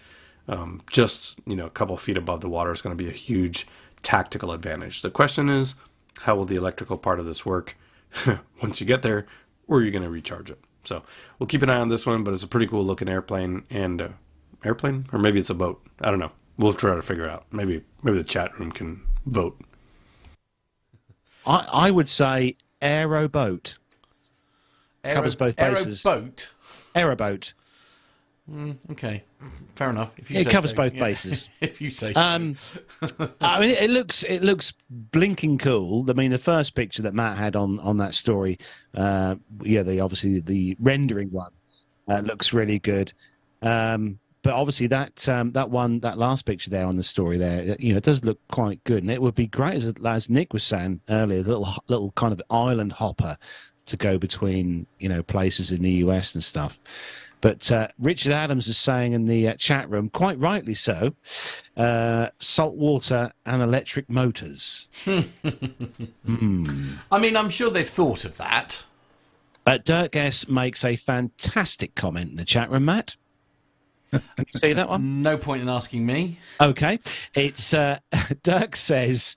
J: um, just you know a couple feet above the water is going to be a huge tactical advantage. The question is how will the electrical part of this work once you get there, or are you going to recharge it? So we'll keep an eye on this one, but it's a pretty cool looking airplane and uh, airplane, or maybe it's a boat. I don't know. We'll try to figure out. Maybe maybe the chat room can vote.
A: I, I would say aeroboat. Covers both bases.
B: Aeroboat.
A: Aeroboat.
B: Mm, okay, fair enough. If you
A: It
B: say
A: covers
B: so.
A: both
B: Yeah.
A: bases.
B: if you say so.
A: Um, I mean, it looks it looks blinking cool. I mean, the first picture that Matt had on on that story, uh, yeah, the obviously the rendering one uh, looks really good. Um, but obviously that um, that one that last picture there on the story there, you know, it does look quite good, and it would be great as as Nick was saying earlier, little little kind of island hopper to go between you know places in the US and stuff. But uh, Richard Adams is saying in the uh, chat room, quite rightly so, uh, salt water and electric motors. Hmm.
B: I mean, I'm sure they've thought of that.
A: Uh, Dirk S makes a fantastic comment in the chat room, Matt. Can you see that one?
B: No point in asking me.
A: Okay. It's uh, Dirk says,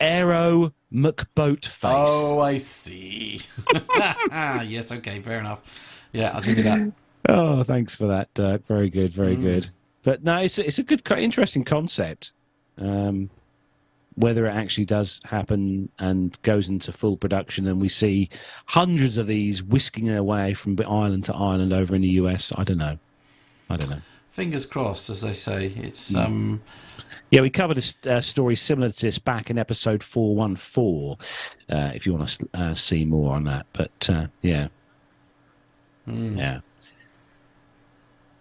A: Aero McBoat face.
B: Oh, I see. yes, okay, fair enough. Yeah, I'll give you that.
A: Oh, thanks for that, Dirk. Very good, very
B: Mm.
A: good. But no, it's a, it's a good, interesting concept. Um, whether it actually does happen and goes into full production, and we see hundreds of these whisking their way from island to island over in the US, I don't know. I don't know.
B: Fingers crossed, as they say. It's
A: Mm.
B: um,
A: Yeah, we covered a uh, story similar to this back in episode 414, uh, if you want to uh, see more on that. But uh, yeah. Yeah.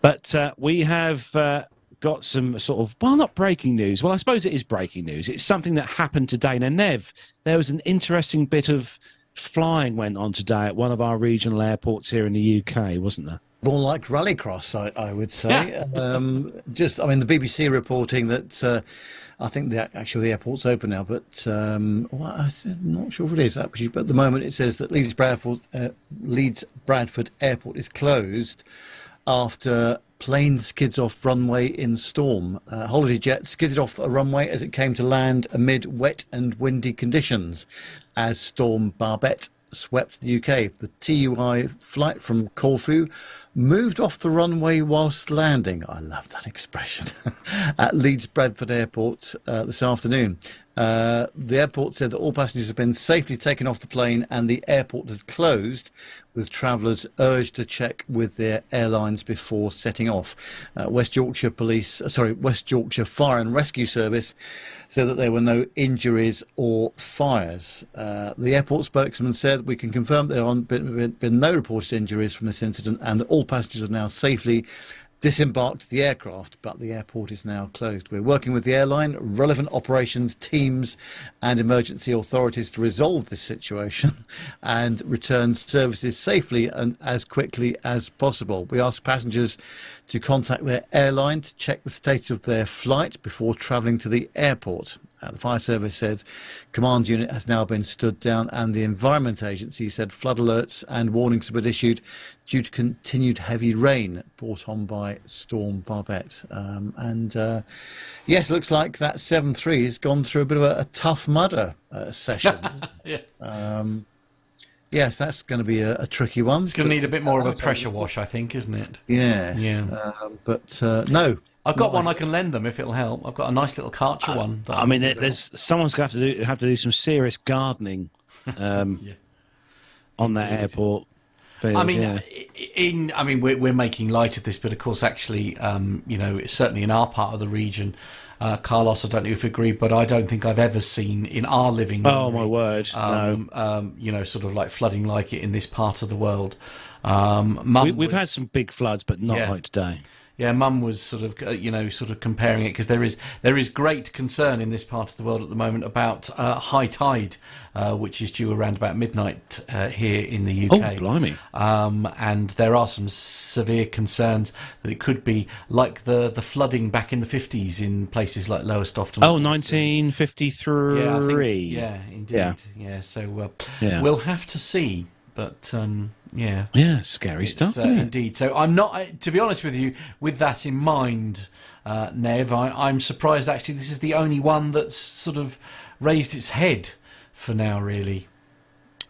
A: But uh, we have uh, got some sort of, well, not breaking news. Well, I suppose it is breaking news. It's something that happened today. Now, Nev, there was an interesting bit of flying went on today at one of our regional airports here in the UK, wasn't there?
C: More like rallycross, I, I would say. um, just, I mean, the BBC reporting that uh, I think the actually the airport's open now, but um, well, I'm not sure if it is actually. But at the moment, it says that Leeds Bradford uh, Leeds Bradford Airport is closed after plane skids off runway in storm. Uh, Holiday Jet skidded off a runway as it came to land amid wet and windy conditions as storm Babet swept the UK. The TUI flight from Corfu moved off the runway whilst landing. I love that expression. At Leeds Bradford Airport uh, this afternoon. Uh, the airport said that all passengers have been safely taken off the plane and the airport had closed, with travellers urged to check with their airlines before setting off. Uh, West Yorkshire Police, uh, sorry, West Yorkshire Fire and Rescue Service said that there were no injuries or fires. Uh, the airport spokesman said, We can confirm there have been, been, been no reported injuries from this incident and that all passengers are now safely disembarked the aircraft, but the airport is now closed. We're working with the airline, relevant operations teams, and emergency authorities to resolve this situation and return services safely and as quickly as possible. We ask passengers to contact their airline to check the status of their flight before travelling to the airport. Uh, the fire service said command unit has now been stood down, and the Environment Agency said flood alerts and warnings have been issued due to continued heavy rain brought on by Storm Babet. Um, and uh, yes, it looks like that 7 3 has gone through a bit of a, a tough mudder uh, session.
B: yeah.
C: um, yes, that's going to be a, a tricky one.
B: It's going to need a bit more of a pressure wash, I think, isn't it?
C: Yes.
B: Yeah.
C: Um, but uh, no.
B: I've got one I can lend them if it'll help. I've got a nice little Karcher one.
A: I mean, there- there's someone's going to have to do have to do some serious gardening um, on that airport. Field,
B: I mean,
A: yeah.
B: in I mean, we're, we're making light of this, but of course, actually, um, you know, certainly in our part of the region, uh, Carlos, I don't know if you agree, but I don't think I've ever seen in our living.
A: Oh, my word,
B: Um, um, you know, sort of like flooding like it in this part of the world. Um,
A: we, we've
B: was-
A: had some big floods, but not
B: Yeah.
A: like today.
B: Yeah, Mum was sort of, uh, you know, sort of comparing it because there is there is great concern in this part of the world at the moment about uh, high tide, uh, which is due around about midnight uh, here in the UK.
A: Oh, blimey.
B: Um, and there are some severe concerns that it could be like the the flooding back in the fifties in places like Lowestoft.
A: Oh, 1953.
B: Yeah, I think, yeah, indeed.
A: Yeah.
B: Yeah, so uh,
A: Yeah.
B: we'll have to see. But um, yeah,
A: Yeah, scary
B: It's,
A: stuff.
B: uh,
A: isn't it?
B: indeed. So I'm not, I- to be honest with you, with that in mind, uh, Nev, I, I'm surprised actually this is the only one that's sort of raised its head for now, really.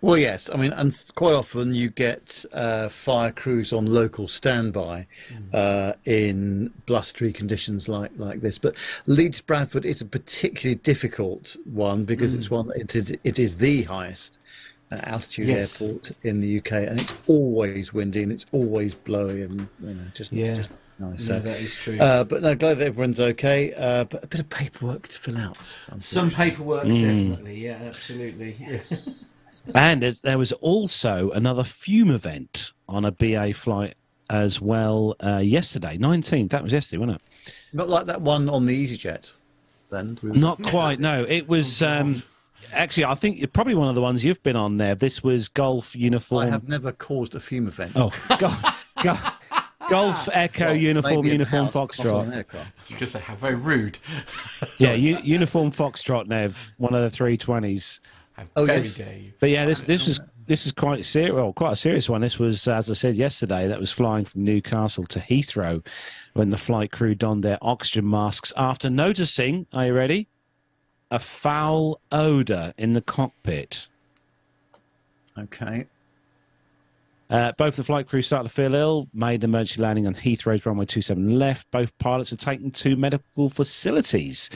C: Well, yes. I mean, and quite often you get uh, fire crews on local standby uh, in blustery conditions like, like this. But Leeds Bradford is a particularly difficult one because it's one it is, it is the highest uh, altitude
B: Yes.
C: airport in the UK, and it's always windy and it's always blowy and you know just
B: Yeah.
C: just nice.
B: No,
C: So,
B: that is true.
C: Uh, but no, glad that everyone's okay. Uh, but a bit of paperwork to fill out.
B: Some
C: unfortunately.
B: paperwork, definitely. Yeah, absolutely. Yes.
A: And there was also another fume event on a BA flight as well uh, yesterday, 19th. That was yesterday, wasn't it?
C: Not like that one on the EasyJet. Then
A: Not quite. No, it was um, actually. I think probably one of the ones you've been on there. This was golf uniform.
C: I have never caused a fume event.
A: Oh, golf, golf, golf Echo
C: Well,
A: uniform uniform
C: house, not on an
A: Foxtrot.
C: aircraft.
B: I was going to say, how very rude.
A: Yeah, u- uniform Foxtrot. Nev, one of the three twenties.
C: Oh, yes.
A: But yeah, this this is this is quite serious. Well, quite a serious one. This was, as I said yesterday, that was flying from Newcastle to Heathrow when the flight crew donned their oxygen masks after noticing. Are you ready? A foul odor in the cockpit.
C: Okay.
A: Uh, both the flight crew started to feel ill, made an emergency landing on Heathrow's runway 27 left. Both pilots are taken to medical facilities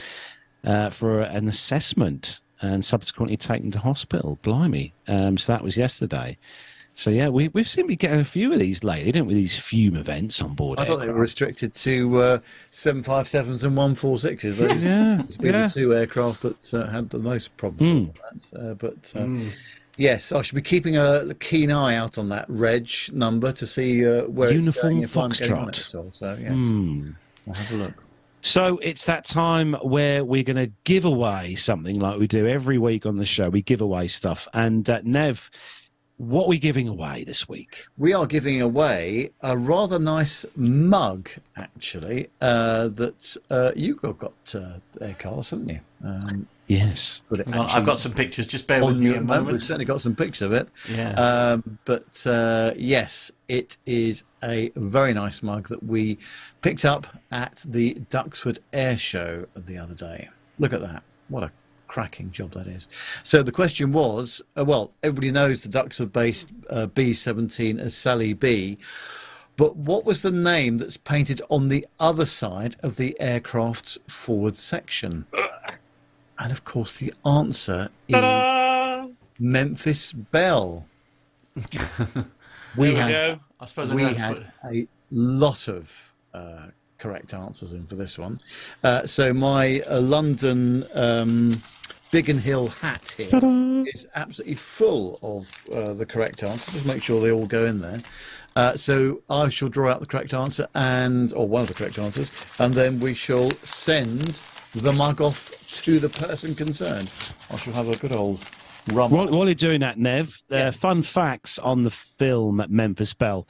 A: uh, for an assessment and subsequently taken to hospital. Blimey. Um, so that was yesterday. So, yeah, we, we've seemed to be getting a few of these lately, didn't we? These fume events on board.
C: I thought they were restricted to uh, 757s and 146s. Those
A: Yeah,
C: used to be
A: yeah.
C: the two aircraft that uh, had the most problems with that. Uh, but uh, yes, I should be keeping a keen eye out on that reg number to see uh, where
A: Uniform
C: it's going if I'm getting on it
A: Foxtrot.
C: at all. So, yes,
A: Hmm.
C: I'll have a look.
A: So it's that time where we're going to give away something like we do every week on the show. We give away stuff. And uh, Nev, what are we giving away this week?
C: We are giving away a rather nice mug, actually, uh, that uh, you got, got uh, there, Carlos, haven't you? Um,
A: Yes.
C: got it
B: Hang on,
C: actually
B: I've got some pictures. Just bear with
C: on
B: me
C: you
B: a
C: at the moment. We've certainly got some pictures of it.
B: Yeah.
C: Um, but uh, yes, it is a very nice mug that we picked up at the Duxford Air Show the other day. Look at that. What a cracking job that is. So the question was uh, well, everybody knows the Duxford based uh, B 17 as Sally B. But what was the name that's painted on the other side of the aircraft's forward section? And of course, the answer is Memphis Belle. we
A: we
C: had,
A: go.
B: I suppose
C: we
B: gonna have
C: had a lot of uh, correct answers in for this one. Uh, so my uh, London um, Biggin Hill hat here is absolutely full of uh, the correct answers. Just make sure they all go in there. Uh, so I shall draw out the correct answer and, or one of the correct answers, and then we shall send the mug off to the person concerned. I shall have a good old rum.
A: While, while you're doing that, Nev, uh, fun facts on the film Memphis Belle.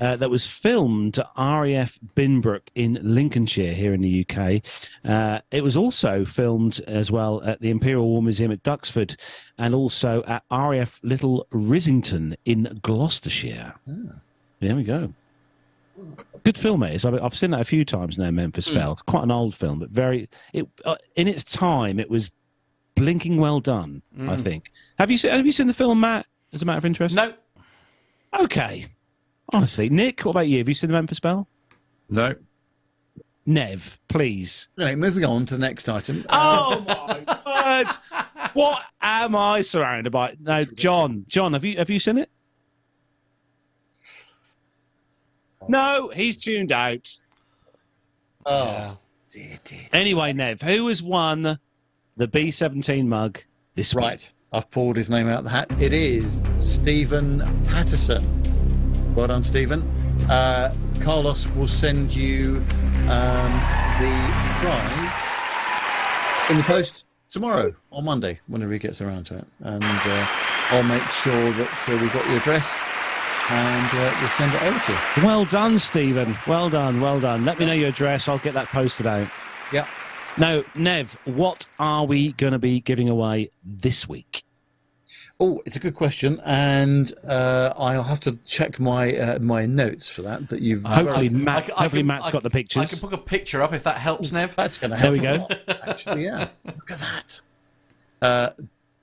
A: Uh, that was filmed at RAF Binbrook in Lincolnshire here in the UK. Uh, it was also filmed as well at the Imperial War Museum at Duxford and also at RAF Little Rissington in Gloucestershire. There we go. Good film it is. I've, I've seen that a few times now. Memphis Belle. It's quite an old film, but very. It uh, in its time, it was blinking well done. I
B: Mm.
A: think. Have you seen? Have you seen the film, Matt? As a matter of interest.
B: No.
A: Okay. Honestly, Nik, what about you? Have you seen the Memphis Belle?
D: No.
A: Nev, please.
C: Right, moving on to the next item.
A: Oh my word! What am I surrounded by? No, John. John, have you have you seen it? No, he's tuned out.
C: Oh, dear, dear.
A: Anyway, Nev, who has won the B seventeen mug this week?
C: Right, I've pulled his name out of the hat. It is Stephen Patterson. Well done, Stephen. Uh, Carlos will send you um, the prize in the post tomorrow or Monday, whenever he gets around to it. And uh, I'll make sure that uh, we've got your address and uh, we'll send it over to you.
A: Well done, Stephen. Well done, well done. Let me know your address. I'll get that posted out.
C: Yeah.
A: Now, Nev, what are we going to be giving away this week?
C: Oh, it's a good question, and uh, I'll have to check my uh, my notes for that. That you've
A: Hopefully, Matt.
B: I c- I
A: hopefully,
B: can-
A: Matt's
B: I-
A: got the pictures.
B: I can put a picture up if that helps, Nev.
C: That's going to
A: There we go.
C: lot, Actually, yeah. Look at that. Uh,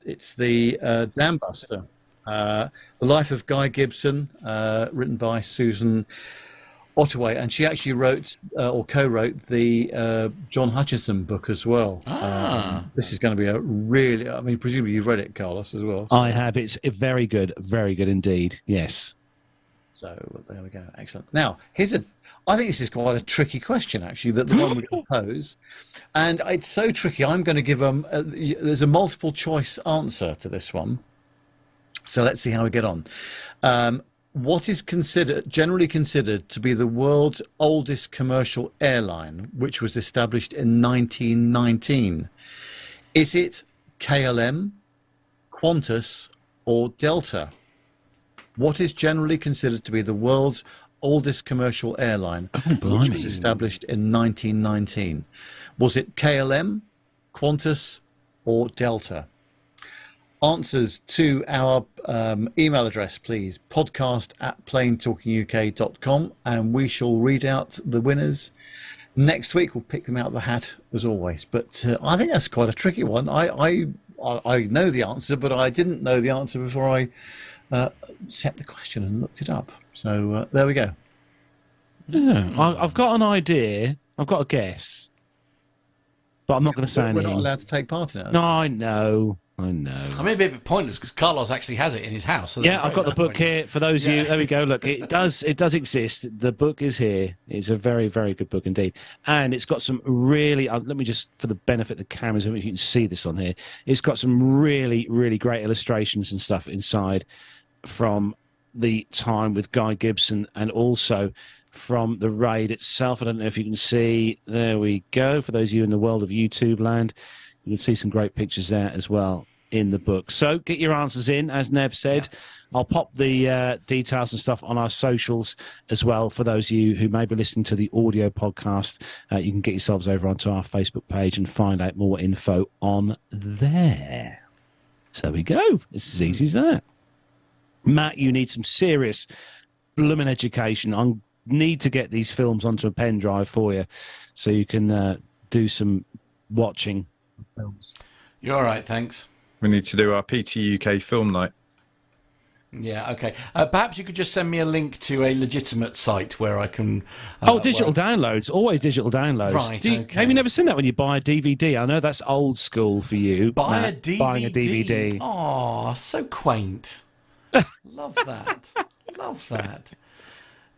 C: it's the uh, Dam Buster. Uh, the Life of Guy Gibson, uh, written by Susan Ottaway, and she actually wrote uh, or co-wrote the uh, John Hutchinson book as well.
B: Ah.
C: Um, this is going to be a really. I mean, presumably you've read it, Carlos, as well.
A: I have. It's very good. Very good indeed. Yes.
C: So there we go. Excellent. Now, here's a. I think this is quite a tricky question, actually, that the one we pose, And it's so tricky, I'm going to give them. A, there's a multiple choice answer to this one. So let's see how we get on. Um, what is considered generally considered to be the world's oldest commercial airline, which was established in 1919? Is it KLM, Qantas, or Delta? What is generally considered to be the world's oldest commercial airline, oh,
A: which
C: was established in 1919? Was it KLM, Qantas, or Delta? Answers to our um, email address, please. Podcast at planetalkinguk.com, and we shall read out the winners next week. We'll pick them out of the hat as always. But uh, I think that's quite a tricky one. I, I I know the answer, but I didn't know the answer before I uh, set the question and looked it up. So uh, there we go.
A: Yeah, I, I've got an idea. I've got a guess, but I'm not going to say
C: We're
A: anything.
C: not allowed to take part in it.
A: No, I know. I know.
B: I mean, be a bit pointless because Carlos actually has it in his house. so
A: Yeah, I've got the
B: very
A: book here for those of you.
B: Yeah.
A: There we go. Look, it does it does exist. The book is here. It's a very very good book indeed, and it's got some really. Uh, let me just for the benefit of the cameras, if you can see this on here. It's got some really really great illustrations and stuff inside from the time with Guy Gibson, and also from the raid itself. I don't know if you can see. There we go. For those of you in the world of YouTube land, you can see some great pictures there as well in the book. So get your answers in, as Nev said. I'll pop the uh, details and stuff on our socials as well for those of you who may be listening to the audio podcast. Uh, you can get yourselves over onto our Facebook page and find out more info on there. So there we go. It's as easy as that. Matt, you need some serious blooming education. I need to get these films onto a pen drive for you so you can uh, do some watching films.
B: You're all right, thanks.
D: We need to do our PT UK film night.
B: Yeah, okay. Uh, perhaps you could just send me a link to a legitimate site where I can. Uh,
A: Oh, digital
B: where-
A: downloads. Always digital downloads.
B: Right,
A: Do you-
B: okay.
A: Have you never seen that when you buy a DVD? I know that's old school for you.
B: Buy a DVD.
A: Buying a DVD.
B: Oh, so quaint. Love that. Love that.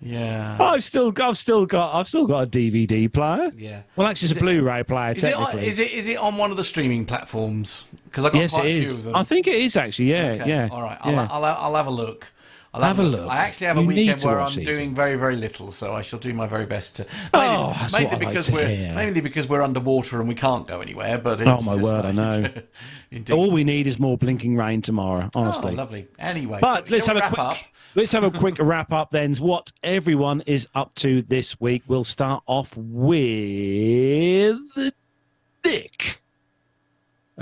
B: Yeah.
A: I've still, I've still got, I've still got a DVD player.
B: Yeah.
A: Well, actually,
B: Is
A: it's a
B: it-
A: Blu-ray player.
B: Is it, on,
A: technically.
B: is it is it on one of the streaming platforms? Because I got
A: yes,
B: quite
A: it
B: a few
A: is.
B: of them.
A: I think it is actually. Yeah,
B: Okay,
A: yeah.
B: All right. I'll,
A: yeah.
B: I'll, I'll have a look. I'll
A: Have a look.
B: I actually have a
A: You need
B: weekend where I'm
A: these.
B: doing very, very little, so I shall do my very best to.
A: Oh,
B: Mainly,
A: that's
B: mainly
A: what I like
B: because
A: to
B: we're
A: hear.
B: mainly because we're underwater and we can't go anywhere. But it's
A: Oh my
B: just
A: word, I know.
B: Indeed.
A: All we need is more blinking rain tomorrow. Honestly.
B: Oh, lovely. Anyway,
A: But
B: shall-
A: let's have a quick
B: up.
A: Let's have a quick wrap up then. What everyone is up to this week. We'll start off with Nik.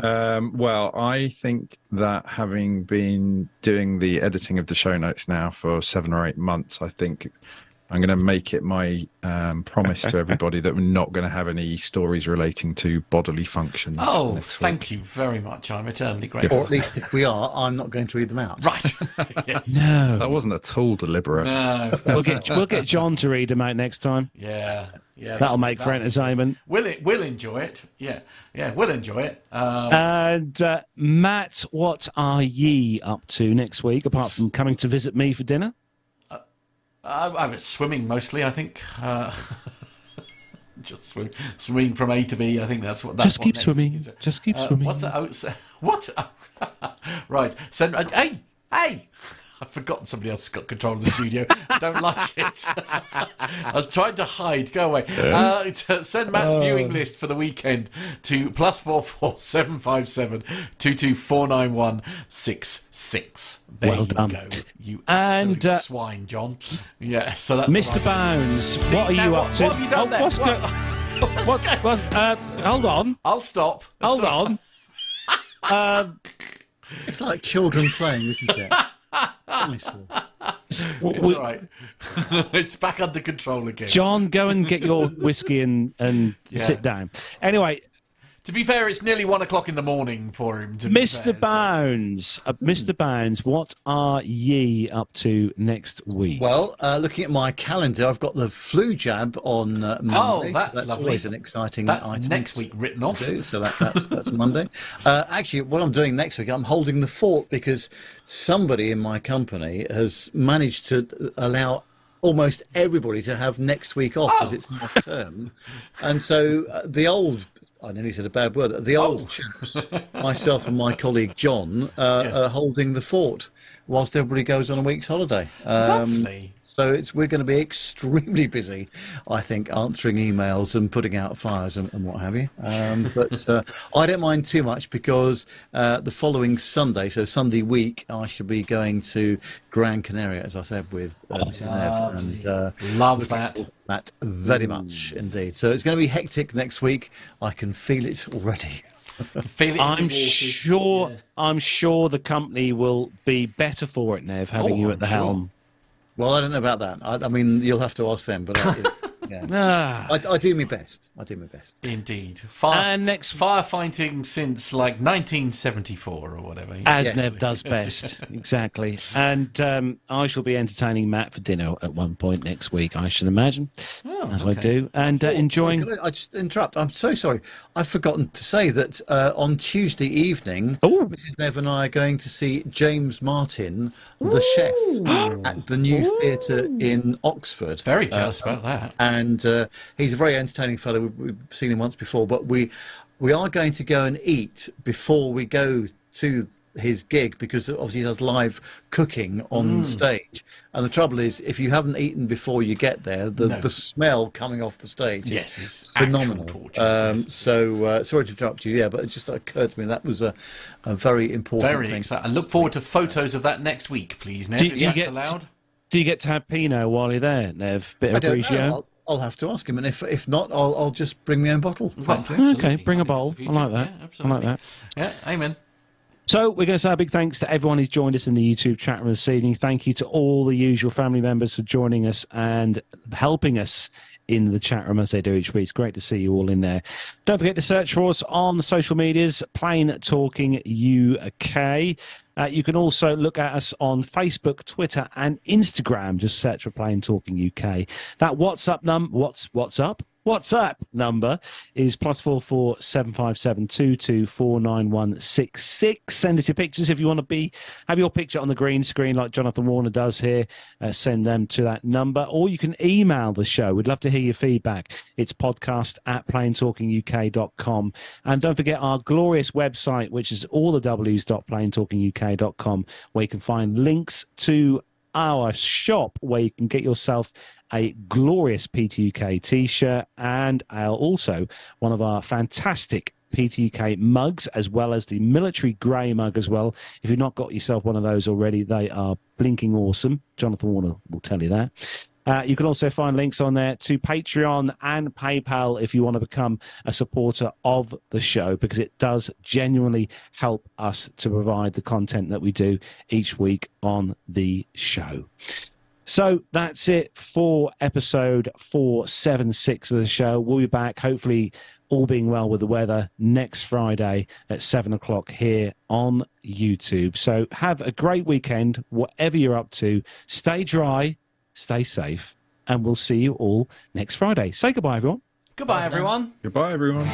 D: Um, well, I think that having been doing the editing of the show notes now for seven or eight months, I think I'm going to make it my um, promise to everybody that we're not going to have any stories relating to bodily functions.
B: Oh,
D: next
B: thank you very much. I'm eternally grateful.
C: Or at least if we are, I'm not going to read them out.
B: Right. yes.
A: No.
D: That wasn't at all deliberate.
B: No.
A: We'll get we'll get John to read them out next time.
B: Yeah. Yeah.
A: That'll make for entertainment.
B: We'll we'll enjoy it. Yeah. Yeah. We'll enjoy it. Um,
A: And uh, Matt, what are ye up to next week apart from coming to visit me for dinner?
B: I, I was swimming mostly. I think. Uh, just swim, swimming from A to B. I think that's what. That's
A: Just
B: what
A: keep
B: next
A: swimming.
B: is.
A: Just keep
B: Uh,
A: swimming.
B: What's that? Oh, what? right. Send. Uh, hey, hey. I've forgotten somebody else has got control of the studio. I don't like it. I was trying to hide. Go away. Uh, t- send Matt's
A: Oh.
B: viewing list for the weekend to plus four four seven five seven two two four nine one six six. There
A: Well
B: you
A: done.
B: go. You
A: And, uh,
B: swine, John. Yeah. So that's
A: Mr.
B: what I-
A: Bounds,
B: See,
A: what are you
B: what-
A: up to?
B: what have you done
A: oh,
B: then?
A: what's,
B: What-
A: go- what's, what's uh, hold on,
B: I'll stop.
A: hold
B: That's all
A: on. Um,
C: It's like children playing, isn't it? Honestly.
B: It's
A: we-
B: all right. it's back under control again.
A: John, go and get your whiskey and, and
B: Yeah.
A: sit down. Anyway,
B: To be fair, it's nearly one o'clock in the morning for him. To
A: Mr.
B: fair, so-
A: Bounds, uh, Mr. Bounds, what are ye up to next week?
C: Well, uh, looking at my calendar, I've got the flu jab on uh, Monday.
B: Oh,
C: so
B: that's
C: that's
B: lovely.
C: always an exciting
B: That's
C: item.
B: next week written off.
C: do, so that, that's that's Monday. Uh, actually, what I'm doing next week, I'm holding the fort because somebody in my company has managed to allow almost everybody to have next week off because
B: Oh.
C: it's half term, and so uh, the old. I nearly said a bad word. The old
B: Oh.
C: chaps, myself and my colleague John, uh,
B: Yes.
C: are holding the fort whilst everybody goes on a week's holiday. Um,
B: Lovely.
C: So it's we're going to be extremely busy, I think, answering emails and putting out fires and, and what have you. Um, but uh, I don't mind too much because uh, the following Sunday, so Sunday week, I shall be going to Gran Canaria, as I said, with uh, Mrs. Nev, and uh,
B: Love that.
C: that very much indeed. So it's going to be hectic next week. I can feel it already.
B: Feel it
A: I'm sure.
B: Yeah.
A: I'm sure the company will be better for it, Nev, having
B: Oh,
A: you
B: I'm
A: at the
B: sure.
A: helm.
C: Well, I don't know about that. I, I mean, you'll have to ask them, but I, yeah.
A: Ah.
C: I, I do my best. I do my best.
B: Indeed. Fire,
A: And next-
B: firefighting since like 1974 or whatever.
A: As
C: Yes.
A: Nev does best, exactly. And um, I shall be entertaining Matt for dinner at one point next week, I should imagine,
B: Oh,
A: as I do, and uh, enjoying.
C: Sorry, I I just interrupt. I'm so sorry. I've forgotten to say that uh, on Tuesday evening,
A: Oh.
C: Mrs. Nev and I are going to see James Martin, the chef, at the new theatre in Oxford.
B: Very jealous about that.
C: And uh, he's a very entertaining fellow. We've, we've seen him once before, but we we are going to go and eat before we go to his gig because obviously he does live cooking on
B: Mm.
C: stage. And the trouble is, if you haven't eaten before you get there, the,
B: No.
C: the smell coming off the stage is
B: Yes, it's
C: phenomenal.
B: torture,
C: Um,
B: yes.
C: So uh, sorry to interrupt you, yeah, but it just occurred to me that was a, a very important
B: Very
C: thing.
B: exciting. I look forward to photos of that next week, please, Nev,
A: Do you-
B: if
A: do you
B: that's
A: get-
B: allowed.
A: Do you get to have Pinot while you're there, Nev? Bit
C: I
A: of
C: don't know.
A: Grigio?
C: I'll, I'll have to ask him, and if if not, I'll I'll just bring my own bottle.
B: Well,
A: Okay, bring a
B: think
A: bowl.
B: it's
A: I like that.
B: Yeah,
A: I like that.
B: Yeah, amen.
A: So we're going to say a big thanks to everyone who's joined us in the YouTube chat room this evening. Thank you to all the usual family members for joining us and helping us in the chat room as they do each week. It's great to see you all in there. Don't forget to search for us on the social medias, Plane Talking UK. Uh, you can also look at us on Facebook, Twitter, and Instagram. Just search for Plane Talking UK. That WhatsApp num what's what's up? WhatsApp number is plus four four seven five seven two two four nine one six six. Send us your pictures if you want to be have your picture on the green screen like Jonathan Warner does here. Uh, send them to that number, or you can email the show. We'd love to hear your feedback. It's podcast at planetalkinguk.com. And don't forget our glorious website, which is all the w's.planetalkinguk.com, where you can find links to our shop where you can get yourself a glorious PTUK t-shirt and uh, also one of our fantastic PTUK mugs as well as the military grey mug as well. If you've not got yourself one of those already, they are blinking awesome. Jonathan Warner will tell you that. Uh, you can also find links on there to Patreon and PayPal if you want to become a supporter of the show because it does genuinely help us to provide the content that we do each week on the show. So that's it for episode 476 of the show. We'll be back, hopefully, all being well with the weather, next Friday at 7 o'clock here on YouTube. So have a great weekend, whatever you're up to. Stay dry, stay safe, and we'll see you all next Friday. Say goodbye, everyone.
B: Goodbye, everyone.
D: Goodbye, everyone.